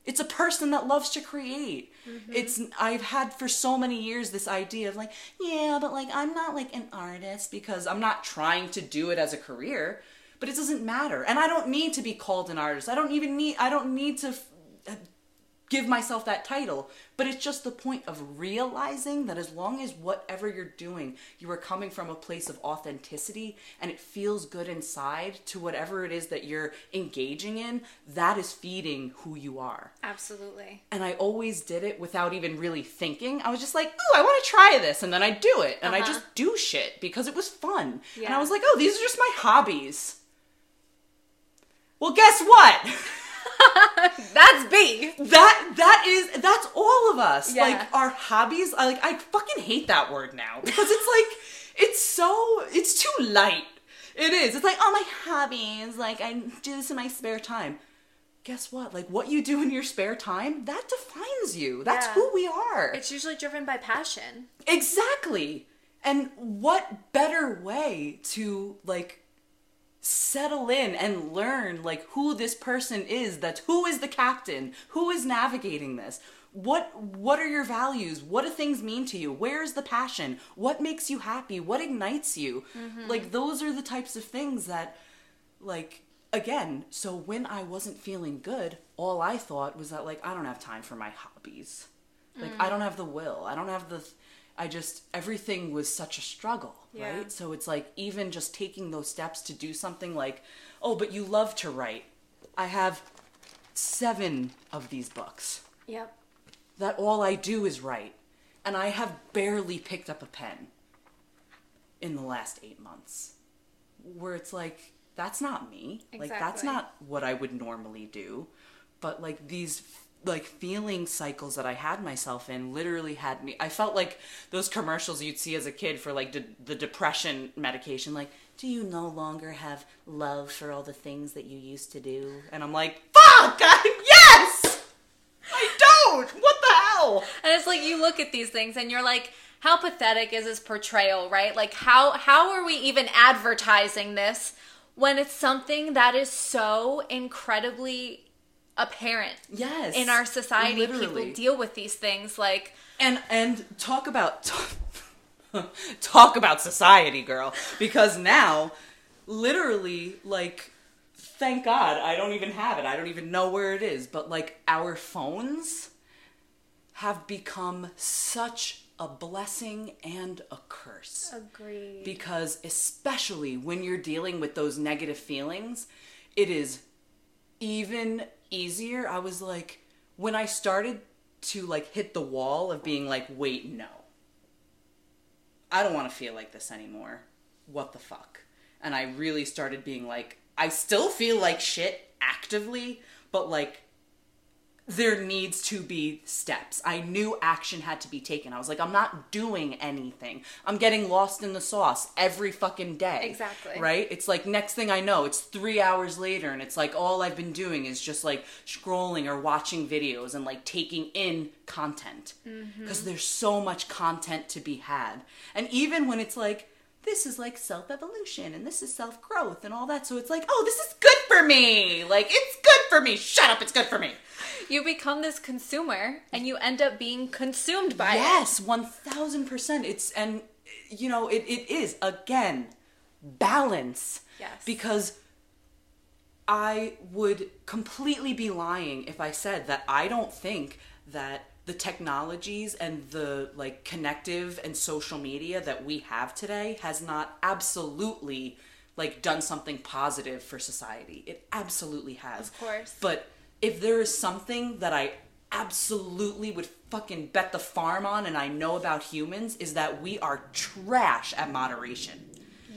It's a person that loves to create. Mm-hmm. It's I've had for so many years this idea of like, yeah, but like I'm not like an artist because I'm not trying to do it as a career, but it doesn't matter. And I don't need to be called an artist. I don't even need I don't need to give myself that title. But it's just the point of realizing that as long as whatever you're doing, you are coming from a place of authenticity and it feels good inside to whatever it is that you're engaging in, that is feeding who you are. Absolutely. And I always did it without even really thinking. I was just like, ooh, I want to try this. And then I do it. And I Uh-huh. just do shit because it was fun. And I was like, oh, these are just my hobbies. Well, guess what? That's B. That that is that's all of us. Yeah. Like our hobbies. I like I fucking hate that word now because it's like it's so it's too light. It is. It's like oh my hobbies. Like I do this in my spare time. Guess what? Like what you do in your spare time that defines you. That's Yeah. who we are. It's usually driven by passion. Exactly. And what better way to like settle in and learn like who this person is that's who is the captain? Who is navigating this? What what are your values? What do things mean to you? Where's the passion? What makes you happy? What ignites you? Mm-hmm. Like those are the types of things that like again so when i wasn't feeling good all i thought was that like i don't have time for my hobbies. Like i mm. don't have the will. I don't have the i just everything was such a struggle Yeah. right so it's like even just taking those steps to do something like oh but you love to write i have seven of these books Yep. that all I do is write. And I have barely picked up a pen in the last eight months. Where it's like, that's not me. Exactly. Like, that's not what I would normally do. But, like, these, like, feeling cycles that I had myself in literally had me. I felt like those commercials you'd see as a kid for, like, de- the depression medication. Like, do you no longer have love for all the things that you used to do? And I'm like, fuck! yes! I don't. What the hell? And it's like you look at these things and you're like, how pathetic is this portrayal, right? Like how how are we even advertising this when it's something that is so incredibly apparent Yes. in our society? Literally. People deal with these things like and and talk about talk about society, girl. Because now, literally, like, thank God I don't even have it. I don't even know where it is. But like, our phones have become such a blessing and a curse. agreed. because especially when you're dealing with those negative feelings it is even easier i was like when i started to like hit the wall of being like wait no. I don't want to feel like this anymore. What the fuck? And i really started being like i still feel like shit actively but like there needs to be steps. I knew action had to be taken. I was like, I'm not doing anything. I'm getting lost in the sauce every fucking day. Exactly. Right? It's like next thing I know, it's three hours later, and it's like all I've been doing is just like scrolling or watching videos and like taking in content. Mm-hmm. Because there's so much content to be had. And even when it's like, this is like self evolution and this is self growth and all that. So it's like, oh, this is good for me. Like, it's good for me. Shut up, it's good for me. You become this consumer and you end up being consumed by it. yes, one thousand percent. It's and you know it, it is again balance. Yes. Because I would completely be lying if I said that I don't think that the technologies and the like connective and social media that we have today has not absolutely like done something positive for society. It absolutely has. Of course. But if there is something that I absolutely would fucking bet the farm on and I know about humans is that we are trash at moderation.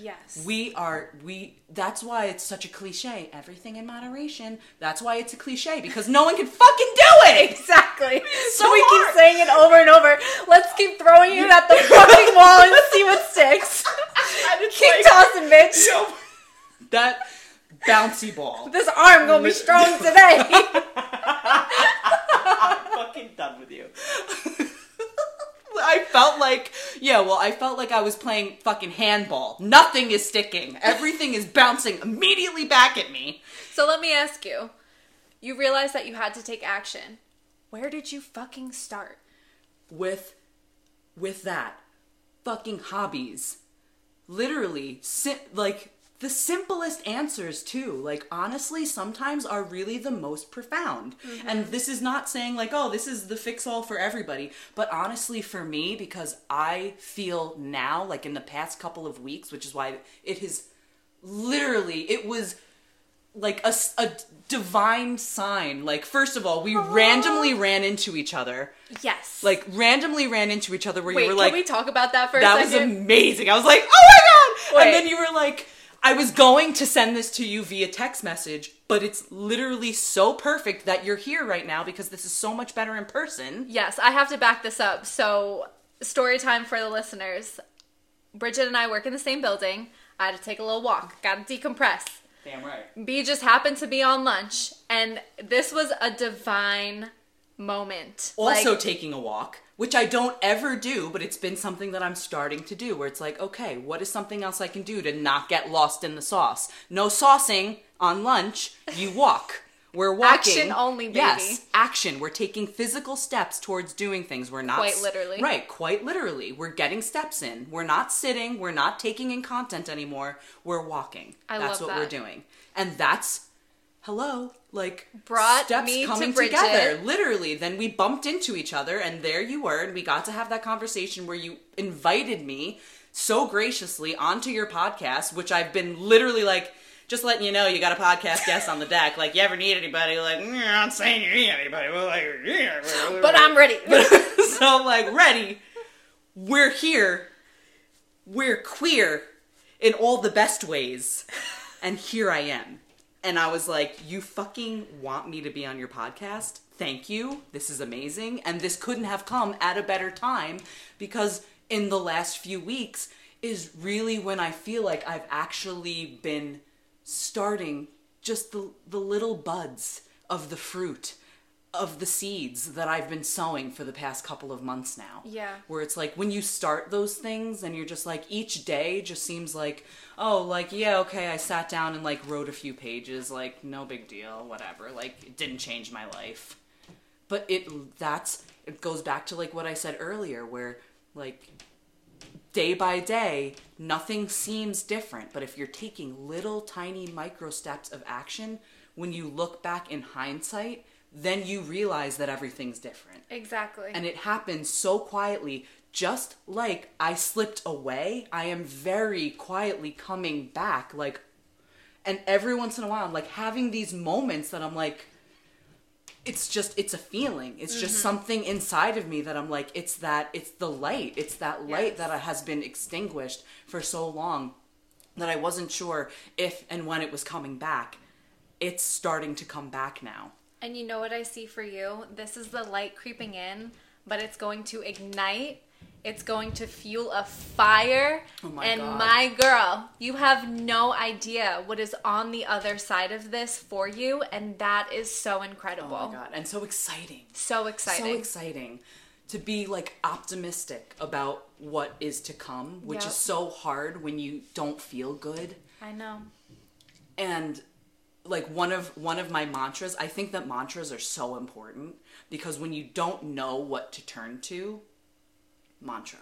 Yes. We are we that's why it's such a cliche. Everything in moderation. That's why it's a cliche because no one can fucking do it. Exactly. So so we hard. keep saying it over and over. Let's keep throwing it at the fucking wall and see what sticks. keep tossing, bitch. Yo, that bouncy ball. This arm gonna be strong today. I'm fucking done with you. I felt like, yeah, well, I felt like I was playing fucking handball. Nothing is sticking. Everything is bouncing immediately back at me. so let me ask you. You realized that you had to take action. Where did you fucking start? With, with that, fucking hobbies. Literally, si- like the simplest answers too. Like honestly, sometimes are really the most profound. Mm-hmm. And this is not saying like, oh, this is the fix all for everybody. But honestly, for me, because I feel now, like in the past couple of weeks, which is why it has literally, it was like a, a divine sign. Like, first of all, we randomly ran into each other. Yes. Like, randomly ran into each other where wait, you were can like, we talk about that for that was amazing. I was like, oh my god! Wait. And then you were like, I was going to send this to you via text message, but it's literally so perfect that you're here right now because this is so much better in person. Yes, I have to back this up. So, story time for the listeners. Bridget and I work in the same building. I had to take a little walk, got to decompress. Damn right. B just happened to be on lunch, and this was a divine moment. Also Like, taking a walk, which I don't ever do, but it's been something that I'm starting to do where it's like, okay, what is something else I can do to not get lost in the sauce? No saucing on lunch, you walk. We're walking. Action only, baby. Yes, action. We're taking physical steps towards doing things. We're not Quite literally. Right, quite literally. We're getting steps in. We're not sitting. We're not taking in content anymore. We're walking. I that's what we're doing. And that's hello, like Brought steps me to coming Bridget. together. Literally. Then we bumped into each other and there you were and we got to have that conversation where you invited me so graciously onto your podcast, which I've been literally like just letting you know you got a podcast guest on the deck. Like, you ever need anybody? Like, "Mm, I'm not saying you need anybody, but like, yeah. but I'm ready. so like ready. We're here. We're queer in all the best ways. And here I am. And I was like, you fucking want me to be on your podcast? Thank you. This is amazing. And this couldn't have come at a better time because in the last few weeks is really when I feel like I've actually been starting just the, the little buds of the fruit of the seeds that I've been sowing for the past couple of months now. Yeah. Where it's like when you start those things and you're just like each day just seems like, oh, like yeah, okay, I sat down and like wrote a few pages, like no big deal, whatever. Like it didn't change my life. But it that's it goes back to like what I said earlier where like day by day, nothing seems different. But if you're taking little tiny micro steps of action, when you look back in hindsight, then you realize that everything's different. exactly. And it happens so quietly. Just like I slipped away, I am very quietly coming back. Like, and every once in a while, I'm like having these moments that I'm like, it's just it's a feeling it's Mm-hmm. just something inside of me that i'm like it's that it's the light it's that light Yes. that has been extinguished for so long that i wasn't sure if and when it was coming back it's starting to come back now And you know what I see for you? This is the light creeping in, but it's going to ignite. It's going to fuel a fire. Oh my and God. my girl, you have no idea what is on the other side of this for you, and that is so incredible. oh my god and so exciting So exciting. so exciting to be like optimistic about what is to come which Yep. is so hard when you don't feel good I know. and like one of one of my mantras i think that mantras are so important because when you don't know what to turn to mantra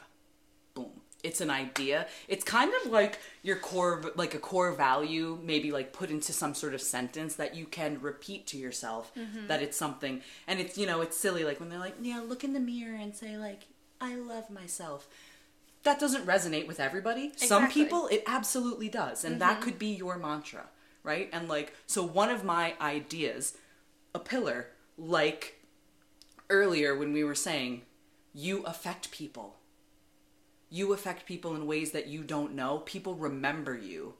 boom it's an idea. It's kind of like your core like a core value maybe like put into some sort of sentence that you can repeat to yourself mm-hmm. that it's something. And it's you know it's silly like when they're like yeah look in the mirror and say like i love myself. That doesn't resonate with everybody. Some people it absolutely does. And that mm-hmm. could be your mantra right and like so one of my ideas a pillar like earlier when we were saying you affect people you affect people in ways that you don't know. People remember you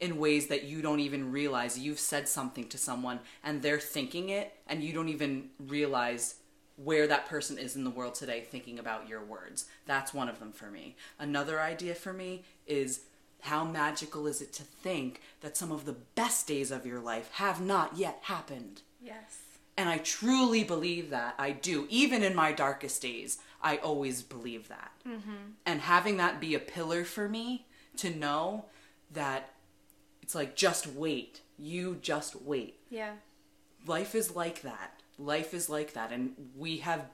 in ways that you don't even realize you've said something to someone and they're thinking it and you don't even realize where that person is in the world today thinking about your words. That's one of them for me. Another idea for me is how magical is it to think that some of the best days of your life have not yet happened? Yes. And I truly believe that. I do. Even in my darkest days, I always believe that. Mm-hmm. And having that be a pillar for me to know that it's like, just wait. You just wait. Yeah. Life is like that. Life is like that. And we have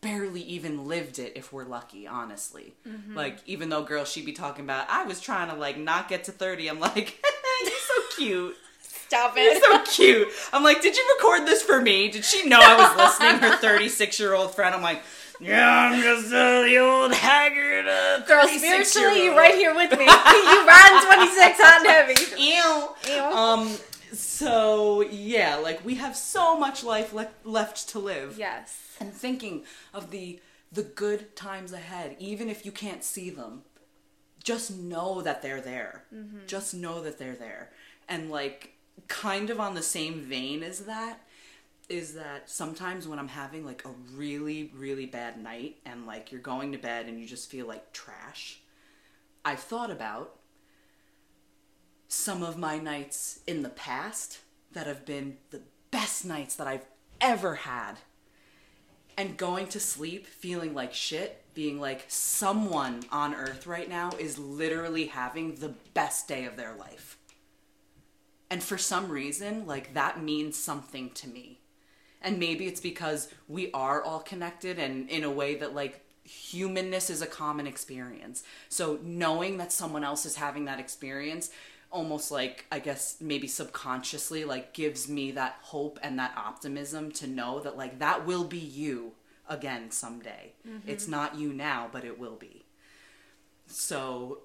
barely even lived it if we're lucky, honestly. Like, even though girls, she'd be talking about, I was trying to like not get to 30. I'm like, you're so cute. Stop You're it. so cute. I'm like, did you record this for me? Did she know I was listening? Her 36 year old friend. I'm like, yeah, I'm just uh, the old haggard uh, Girl, 36 spiritually, you right here with me. you ran 26 hot and heavy. Ew. Ew. Um. So yeah, like we have so much life le- left to live. Yes. And thinking of the the good times ahead, even if you can't see them, just know that they're there. Mm-hmm. Just know that they're there. And like kind of on the same vein as that is that sometimes when I'm having like a really really bad night and like you're going to bed and you just feel like trash, I've thought about some of my nights in the past that have been the best nights that I've ever had. And going to sleep feeling like shit, being like someone on earth right now is literally having the best day of their life. And for some reason, like that means something to me. And maybe it's because we are all connected and in a way that like humanness is a common experience. So knowing that someone else is having that experience almost like I guess maybe subconsciously like gives me that hope and that optimism to know that like that will be you again someday. Mm-hmm. It's not you now, but it will be. So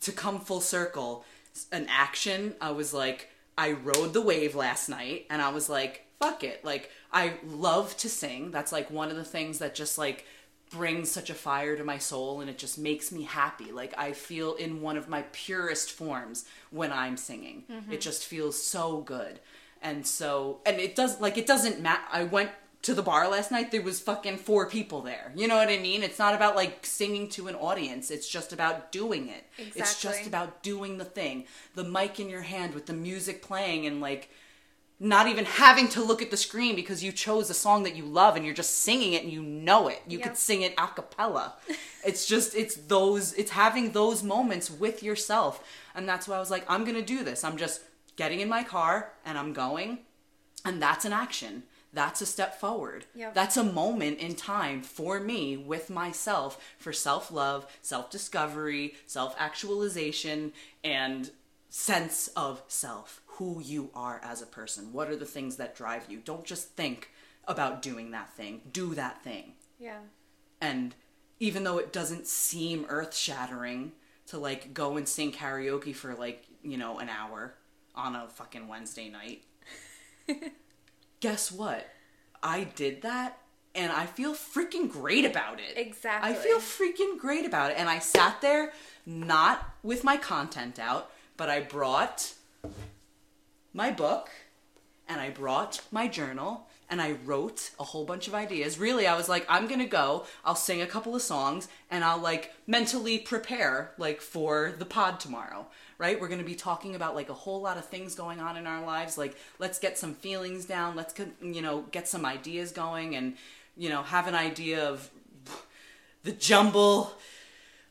to come full circle, an action, I was like, I rode the wave last night and I was like, fuck it. Like, I love to sing. That's like one of the things that just like brings such a fire to my soul and it just makes me happy. Like, I feel in one of my purest forms when I'm singing. Mm-hmm. It just feels so good. And so, and it does, like, it doesn't matter. I went to the bar last night, there was fucking four people there. You know what I mean? It's not about like singing to an audience. It's just about doing it. Exactly. It's just about doing the thing. The mic in your hand with the music playing and like not even having to look at the screen because you chose a song that you love and you're just singing it and you know it. You could sing it a cappella. it's just it's those it's having those moments with yourself. And that's why I was like I'm going to do this. I'm just getting in my car and I'm going and that's an action. That's a step forward. That's a moment in time for me with myself for self love, self discovery, self actualization, and sense of self. Who you are as a person. What are the things that drive you? Don't just think about doing that thing, do that thing. Yeah. And even though it doesn't seem earth shattering to like go and sing karaoke for like, you know, an hour on a fucking Wednesday night, guess what? I did that and I feel freaking great about it. Exactly. I feel freaking great about it. And I sat there not with my content out, but I brought my book and I brought my journal and I wrote a whole bunch of ideas. Really, I was like, I'm gonna go, I'll sing a couple of songs, and I'll like mentally prepare like for the pod tomorrow. Right? We're gonna be talking about like a whole lot of things going on in our lives. Like, let's get some feelings down. Let's you know get some ideas going, and you know have an idea of the jumble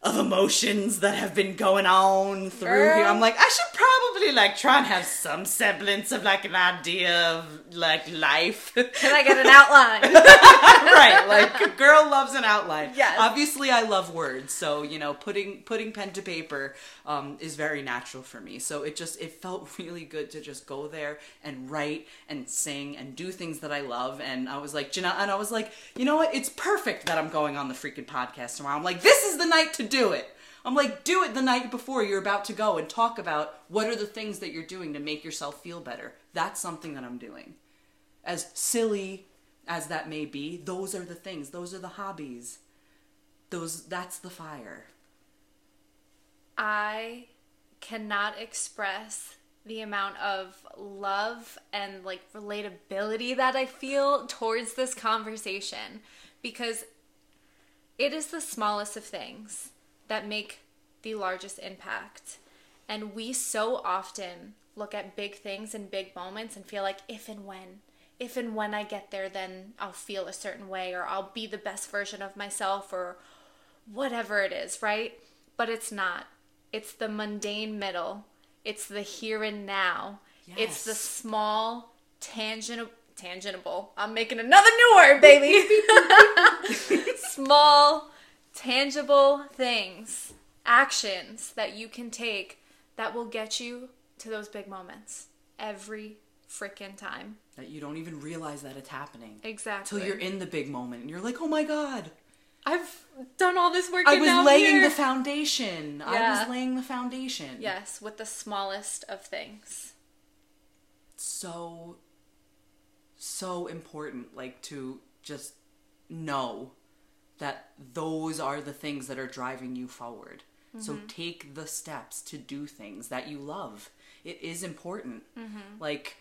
of emotions that have been going on through here. I'm like, I should probably like try and have some semblance of like an idea of like life. Can I get an outline? right, like a girl loves an outline. Yes. Obviously I love words, so you know, putting putting pen to paper um, is very natural for me. So it just it felt really good to just go there and write and sing and do things that I love. And I was like, know, and I was like, you know what? It's perfect that I'm going on the freaking podcast tomorrow. I'm like, this is the night to do it. I'm like, do it the night before you're about to go and talk about what are the things that you're doing to make yourself feel better. That's something that I'm doing as silly as that may be, those are the things. Those are the hobbies. Those that's the fire. I cannot express the amount of love and like relatability that I feel towards this conversation because it is the smallest of things that make the largest impact. And we so often look at big things and big moments and feel like if and when, if and when I get there, then I'll feel a certain way or I'll be the best version of myself or whatever it is, right? But it's not. It's the mundane middle, it's the here and now, it's the small, tangent tangible. I'm making another new word, baby. Small, tangible things, actions that you can take that will get you to those big moments every freaking time. That you don't even realize that it's happening. Exactly. Till you're in the big moment and you're like, oh my god. I've done all this work. I was laying here. the foundation. I was laying the foundation. Yes, with the smallest of things. So, so important, like, to just know that those are the things that are driving you forward. So mm-hmm. take the steps to do things that you love. It is important. Mm-hmm. Like,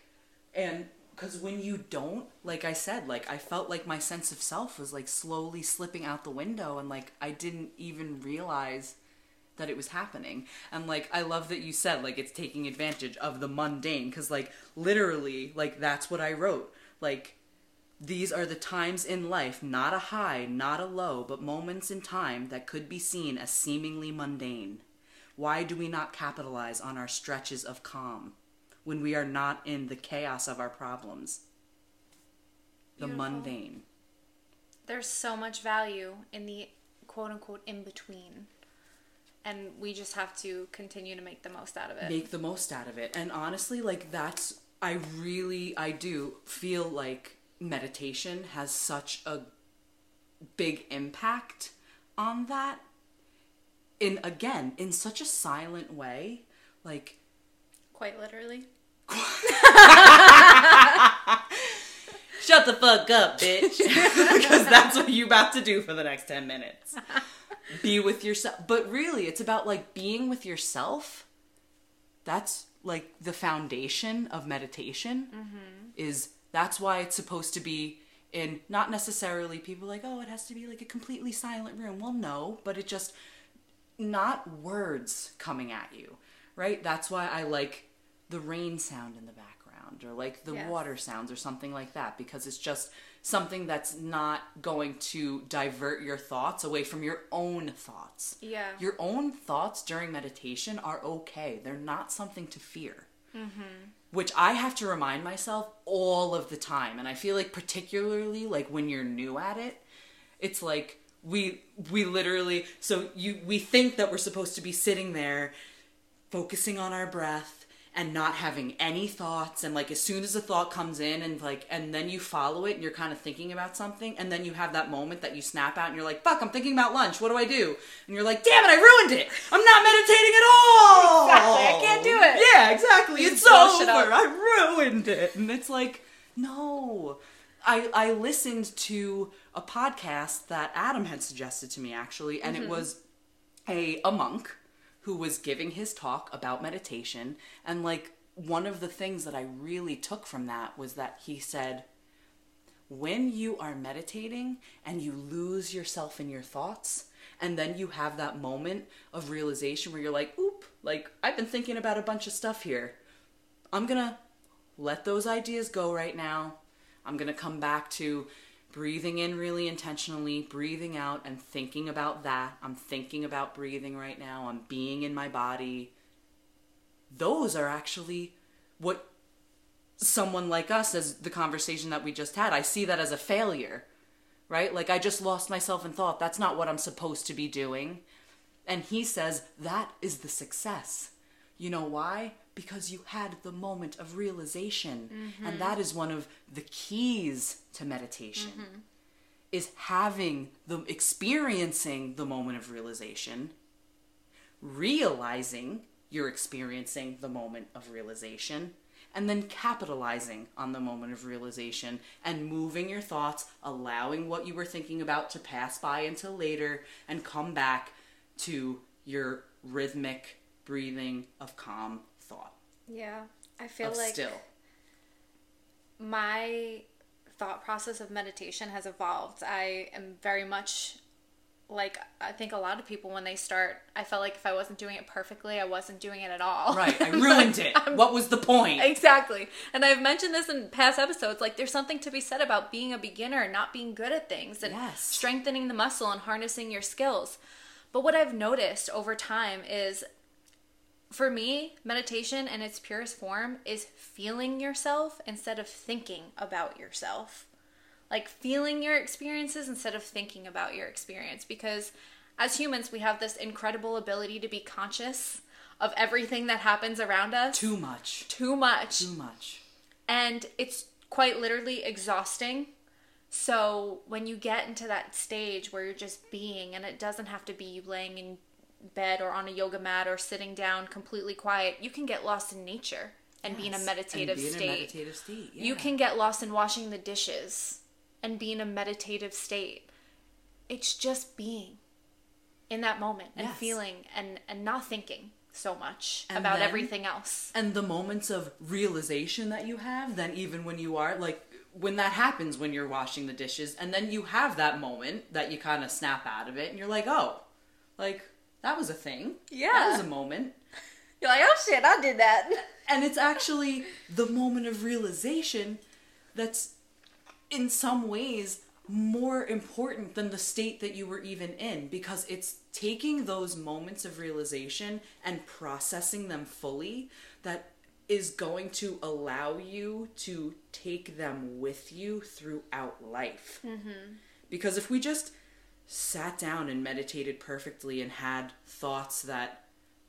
and because when you don't, like I said, like I felt like my sense of self was like slowly slipping out the window, and like I didn't even realize that it was happening. And like I love that you said like it's taking advantage of the mundane cuz like literally like that's what I wrote. Like these are the times in life, not a high, not a low, but moments in time that could be seen as seemingly mundane. Why do we not capitalize on our stretches of calm when we are not in the chaos of our problems? The Beautiful. mundane. There's so much value in the quote unquote in between. And we just have to continue to make the most out of it. make the most out of it and honestly like that's i really i do feel like meditation has such a big impact on that in again in such a silent way like Quite literally. Shut the fuck up bitch. Because that's what you about to do for the next 10 minutes. Be with yourself but really it's about like being with yourself. That's like the foundation of meditation mm-hmm. is that's why it's supposed to be in not necessarily people like oh it has to be like a completely silent room. Well no but it just not words coming at you right? That's why i like the rain sound in the background or like the Yes. water sounds or something like that because it's just something that's not going to divert your thoughts away from your own thoughts Yeah. your own thoughts during meditation are okay. They're not something to fear. Mm-hmm. Which I have to remind myself all of the time. And I feel like particularly like when you're new at it, it's like we we literally so you we think that we're supposed to be sitting there focusing on our breath and not having any thoughts and like as soon as a thought comes in and like and then you follow it and you're kind of thinking about something and then you have that moment that you snap out and you're like fuck i'm thinking about lunch. What do i do? And you're like damn it i ruined it. I'm not meditating at all. Exactly, I can't do it. yeah exactly. It's over. i ruined it. And it's like no. I, I listened to a podcast that Adam had suggested to me actually, and it mm-hmm. was a a monk who was giving his talk about meditation and like one of the things that I really took from that was that he said when you are meditating and you lose yourself in your thoughts and then you have that moment of realization where you're like oop like I've been thinking about a bunch of stuff here. I'm to let those ideas go right now. I'm to come back to breathing in really intentionally, breathing out, and thinking about that. I'm thinking about breathing right now. I'm being in my body. Those are actually what someone like us, as the conversation that we just had, I see that as a failure, right? Like, I just lost myself in thought. That's not what I'm supposed to be doing. And he says that is the success. You know why? Because you had the moment of realization. And mm-hmm. that is one of the keys to meditation. Mm-hmm. Is having the experiencing the moment of realization, realizing you're experiencing the moment of realization, and then capitalizing on the moment of realization and moving your thoughts, allowing what you were thinking about to pass by until later and come back to your rhythmic breathing of calm. Yeah. I feel like still. my thought process of meditation has evolved. I am very much like I think a lot of people when they start, I felt like if I wasn't doing it perfectly, I wasn't doing it at all. Right, I ruined it. What was the point? Exactly. And I've mentioned this in past episodes. Like, there's something to be said about being a beginner and not being good at things and Yes. strengthening the muscle and harnessing your skills. But what I've noticed over time is for me, meditation in its purest form is feeling yourself instead of thinking about yourself. Like feeling your experiences instead of thinking about your experience. Because as humans, we have this incredible ability to be conscious of everything that happens around us Too much. too much Too much. and it's quite literally exhausting so when you get into that stage where you're just being and it doesn't have to be you laying in bed or on a yoga mat or sitting down completely quiet you can get lost in nature and be in a meditative in a state meditative state. you can get lost in washing the dishes and be in a meditative state it's just being in that moment and Yes. feeling and and not thinking so much And about then- everything else and the moments of realization that you have then even when you are like when that happens when you're washing the dishes and then you have that moment that you kind of snap out of it and you're like oh like that was a thing Yeah. that was a moment you're like oh shit i did that and it's actually the moment of realization that's in some ways more important than the state that you were even in because it's taking those moments of realization and processing them fully that is going to allow you to take them with you throughout life. Mm-hmm. Because if we just sat down and meditated perfectly and had thoughts that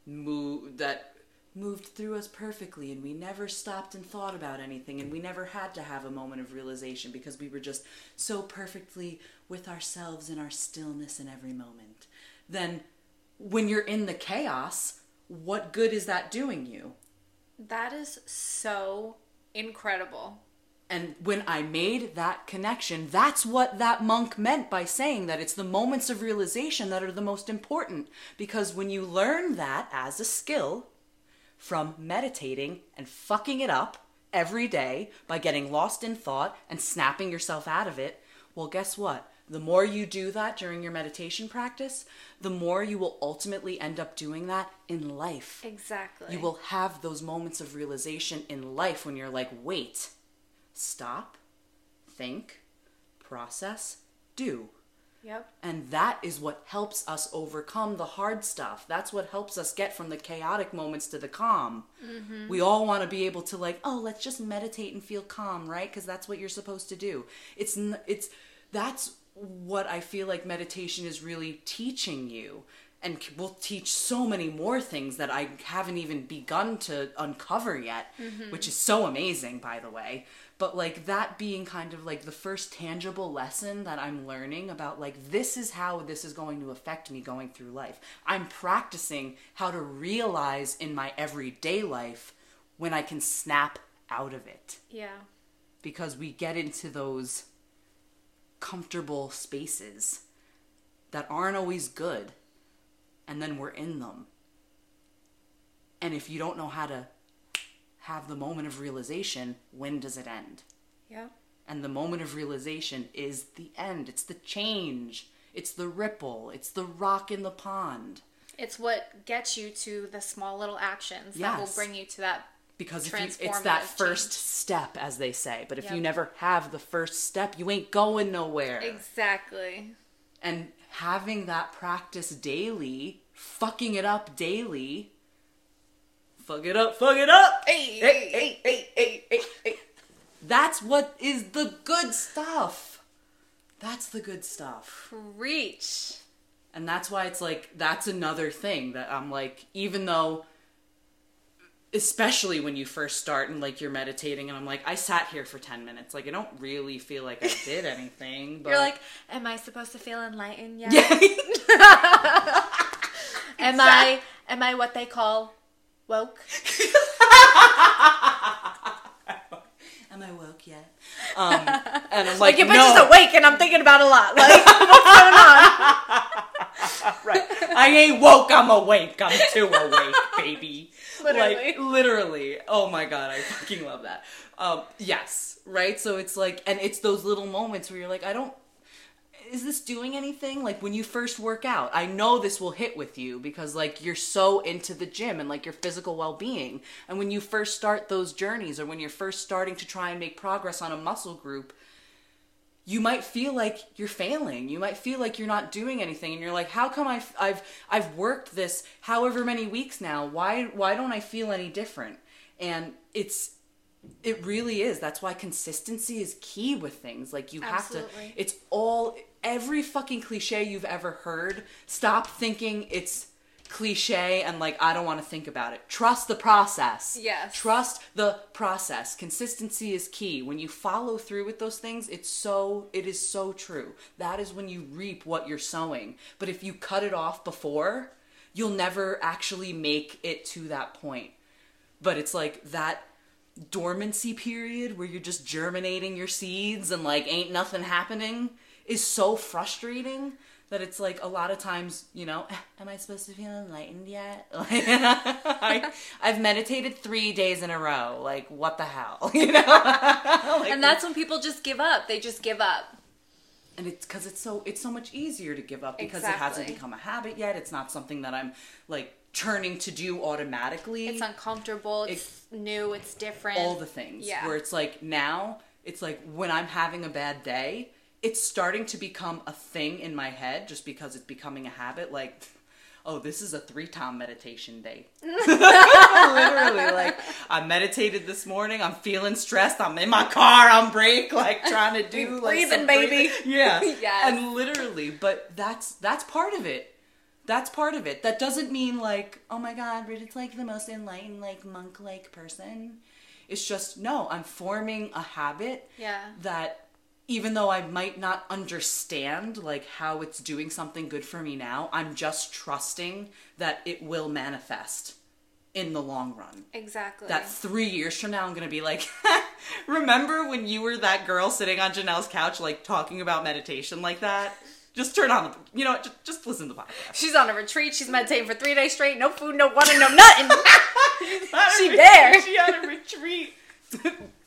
move that moved through us perfectly and we never stopped and thought about anything and we never had to have a moment of realization because we were just so perfectly with ourselves in our stillness in every moment then when you're in the chaos what good is that doing you That is so incredible. And when I made that connection, that's what that monk meant by saying that it's the moments of realization that are the most important. Because when you learn that as a skill from meditating and fucking it up every day by getting lost in thought and snapping yourself out of it, well, guess what? The more you do that during your meditation practice, the more you will ultimately end up doing that in life. Exactly. You will have those moments of realization in life when you're like, wait, stop, think, process, do. Yep. And that is what helps us overcome the hard stuff. That's what helps us get from the chaotic moments to the calm. Mm-hmm. We all want to be able to like, oh, let's just meditate and feel calm, right? Because that's what you're supposed to do. It's n- it's that's what I feel like meditation is really teaching you. And will teach so many more things that I haven't even begun to uncover yet, mm-hmm. which is so amazing, by the way but like that being kind of like the first tangible lesson that I'm learning about like this is how this is going to affect me going through life. I'm practicing how to realize in my everyday life when I can snap out of it Yeah. because we get into those comfortable spaces that aren't always good and then we're in them. And if you don't know how to have the moment of realization, when does it end? Yeah. And the moment of realization is the end. It's the change. It's the ripple. It's the rock in the pond. It's what gets you to the small little actions that will bring you to that. Because if you, it's that first change. step, as they say. But if you never have the first step, you ain't going nowhere. Exactly. and having that practice daily, fucking it up daily. Fuck it up, fuck it up. Hey, hey, hey, hey, hey, hey, hey. That's what is the good stuff. That's the good stuff. Preach. And that's why it's like that's another thing that I'm like even though especially when you first start and like you're meditating and I'm like I sat here for 10 minutes like I don't really feel like I did anything but You're like, am I supposed to feel enlightened yet? Am I am I what they call woke? Am I woke yet? Um, and I'm Like like, your bitch no. is awake and I'm thinking about a lot. Like, what's going on? right. I ain't woke, I'm awake. I'm too awake, baby. Literally. Like, literally. Oh my god, I fucking love that. Um, yes, right? So it's like, and it's those little moments where you're like, I don't, is this doing anything? Like when you first work out, I know this will hit with you because like you're so into the gym and like your physical well being. And when you first start those journeys or when you're first starting to try and make progress on a muscle group, you might feel like you're failing. You might feel like you're not doing anything, and you're like, "How come I've I've I've worked this however many weeks now? Why why don't I feel any different?" And it's it really is. That's why consistency is key with things. Like you have to. It's all every fucking cliche you've ever heard. Stop thinking it's cliche and like I don't want to think about it. Trust the process. Yes. Trust the process. Consistency is key. When you follow through with those things, it's so it is so true. That is when you reap what you're sowing. But if you cut it off before, you'll never actually make it to that point. But it's like that dormancy period where you're just germinating your seeds and like ain't nothing happening is so frustrating that it's like a lot of times, you know, am I supposed to feel enlightened yet? Like, I, I've meditated three days in a row. Like, what the hell, you know? Like, And that's when people just give up. They just give up. and it's because it's so it's so much easier to give up because it hasn't become a habit yet. It's not something that I'm like turning to do automatically. It's uncomfortable. It's new. It's different. all the things Yeah. where it's like now it's like when i'm having a bad day it's starting to become a thing in my head just because it's becoming a habit like oh this is a three time meditation day literally like i meditated this morning i'm feeling stressed i'm in my car on break like trying to do like breathing, baby. breathing. yeah Yes. and literally but that's that's part of it that's part of it. That doesn't mean like, oh my god, Bridget's like the most enlightened, like monk like person. It's just no, I'm forming a habit Yeah. that even though I might not understand like how it's doing something good for me now, I'm just trusting that it will manifest in the long run. Exactly. That three years from now, I'm gonna be like, remember when you were that girl sitting on Janel's couch, like talking about meditation like that? Just turn on the, you know, just, just listen to the podcast. She's on a retreat. She's meditating for three days straight. No food, no water, no nothing. She there. She had a retreat.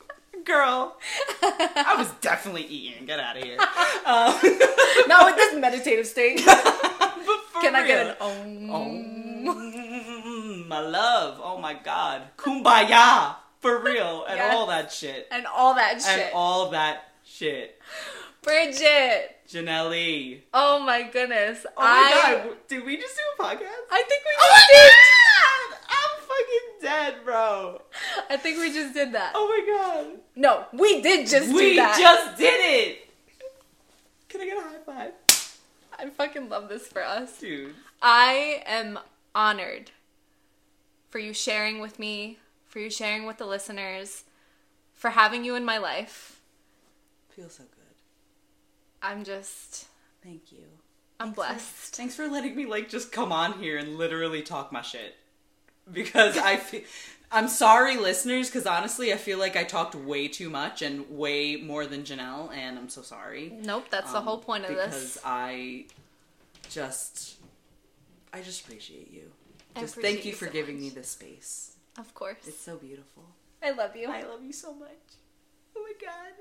Girl, I was definitely eating. Get out of here. Um, Not with this meditative state. Can I get an om? Mm, my love. Oh my god. Kumbaya. For real. And Yes. all that shit. And all that shit. And all that shit. Bridget. Janel. Oh my goodness. Oh my I, god. Did we just do a podcast? I think we Oh just my did. god! I'm fucking dead, bro. I think we just did that. Oh my god. No, we did just do we just did it! Can I get a high five? I fucking love this for us. Dude. I am honored for you sharing with me, for you sharing with the listeners, for having you in my life. Feels so good. I'm just, Thank you. I'm blessed. Thanks for letting me like just come on here and literally talk my shit. Because I feel I'm sorry listeners cuz honestly I feel like I talked way too much and way more than Janel and I'm so sorry. Nope, that's the Um, whole point of because this. Because I just I just appreciate you. I Just appreciate thank you you for so giving much. me this space. Of course. It's so beautiful. I love you. I love you so much. Oh my god.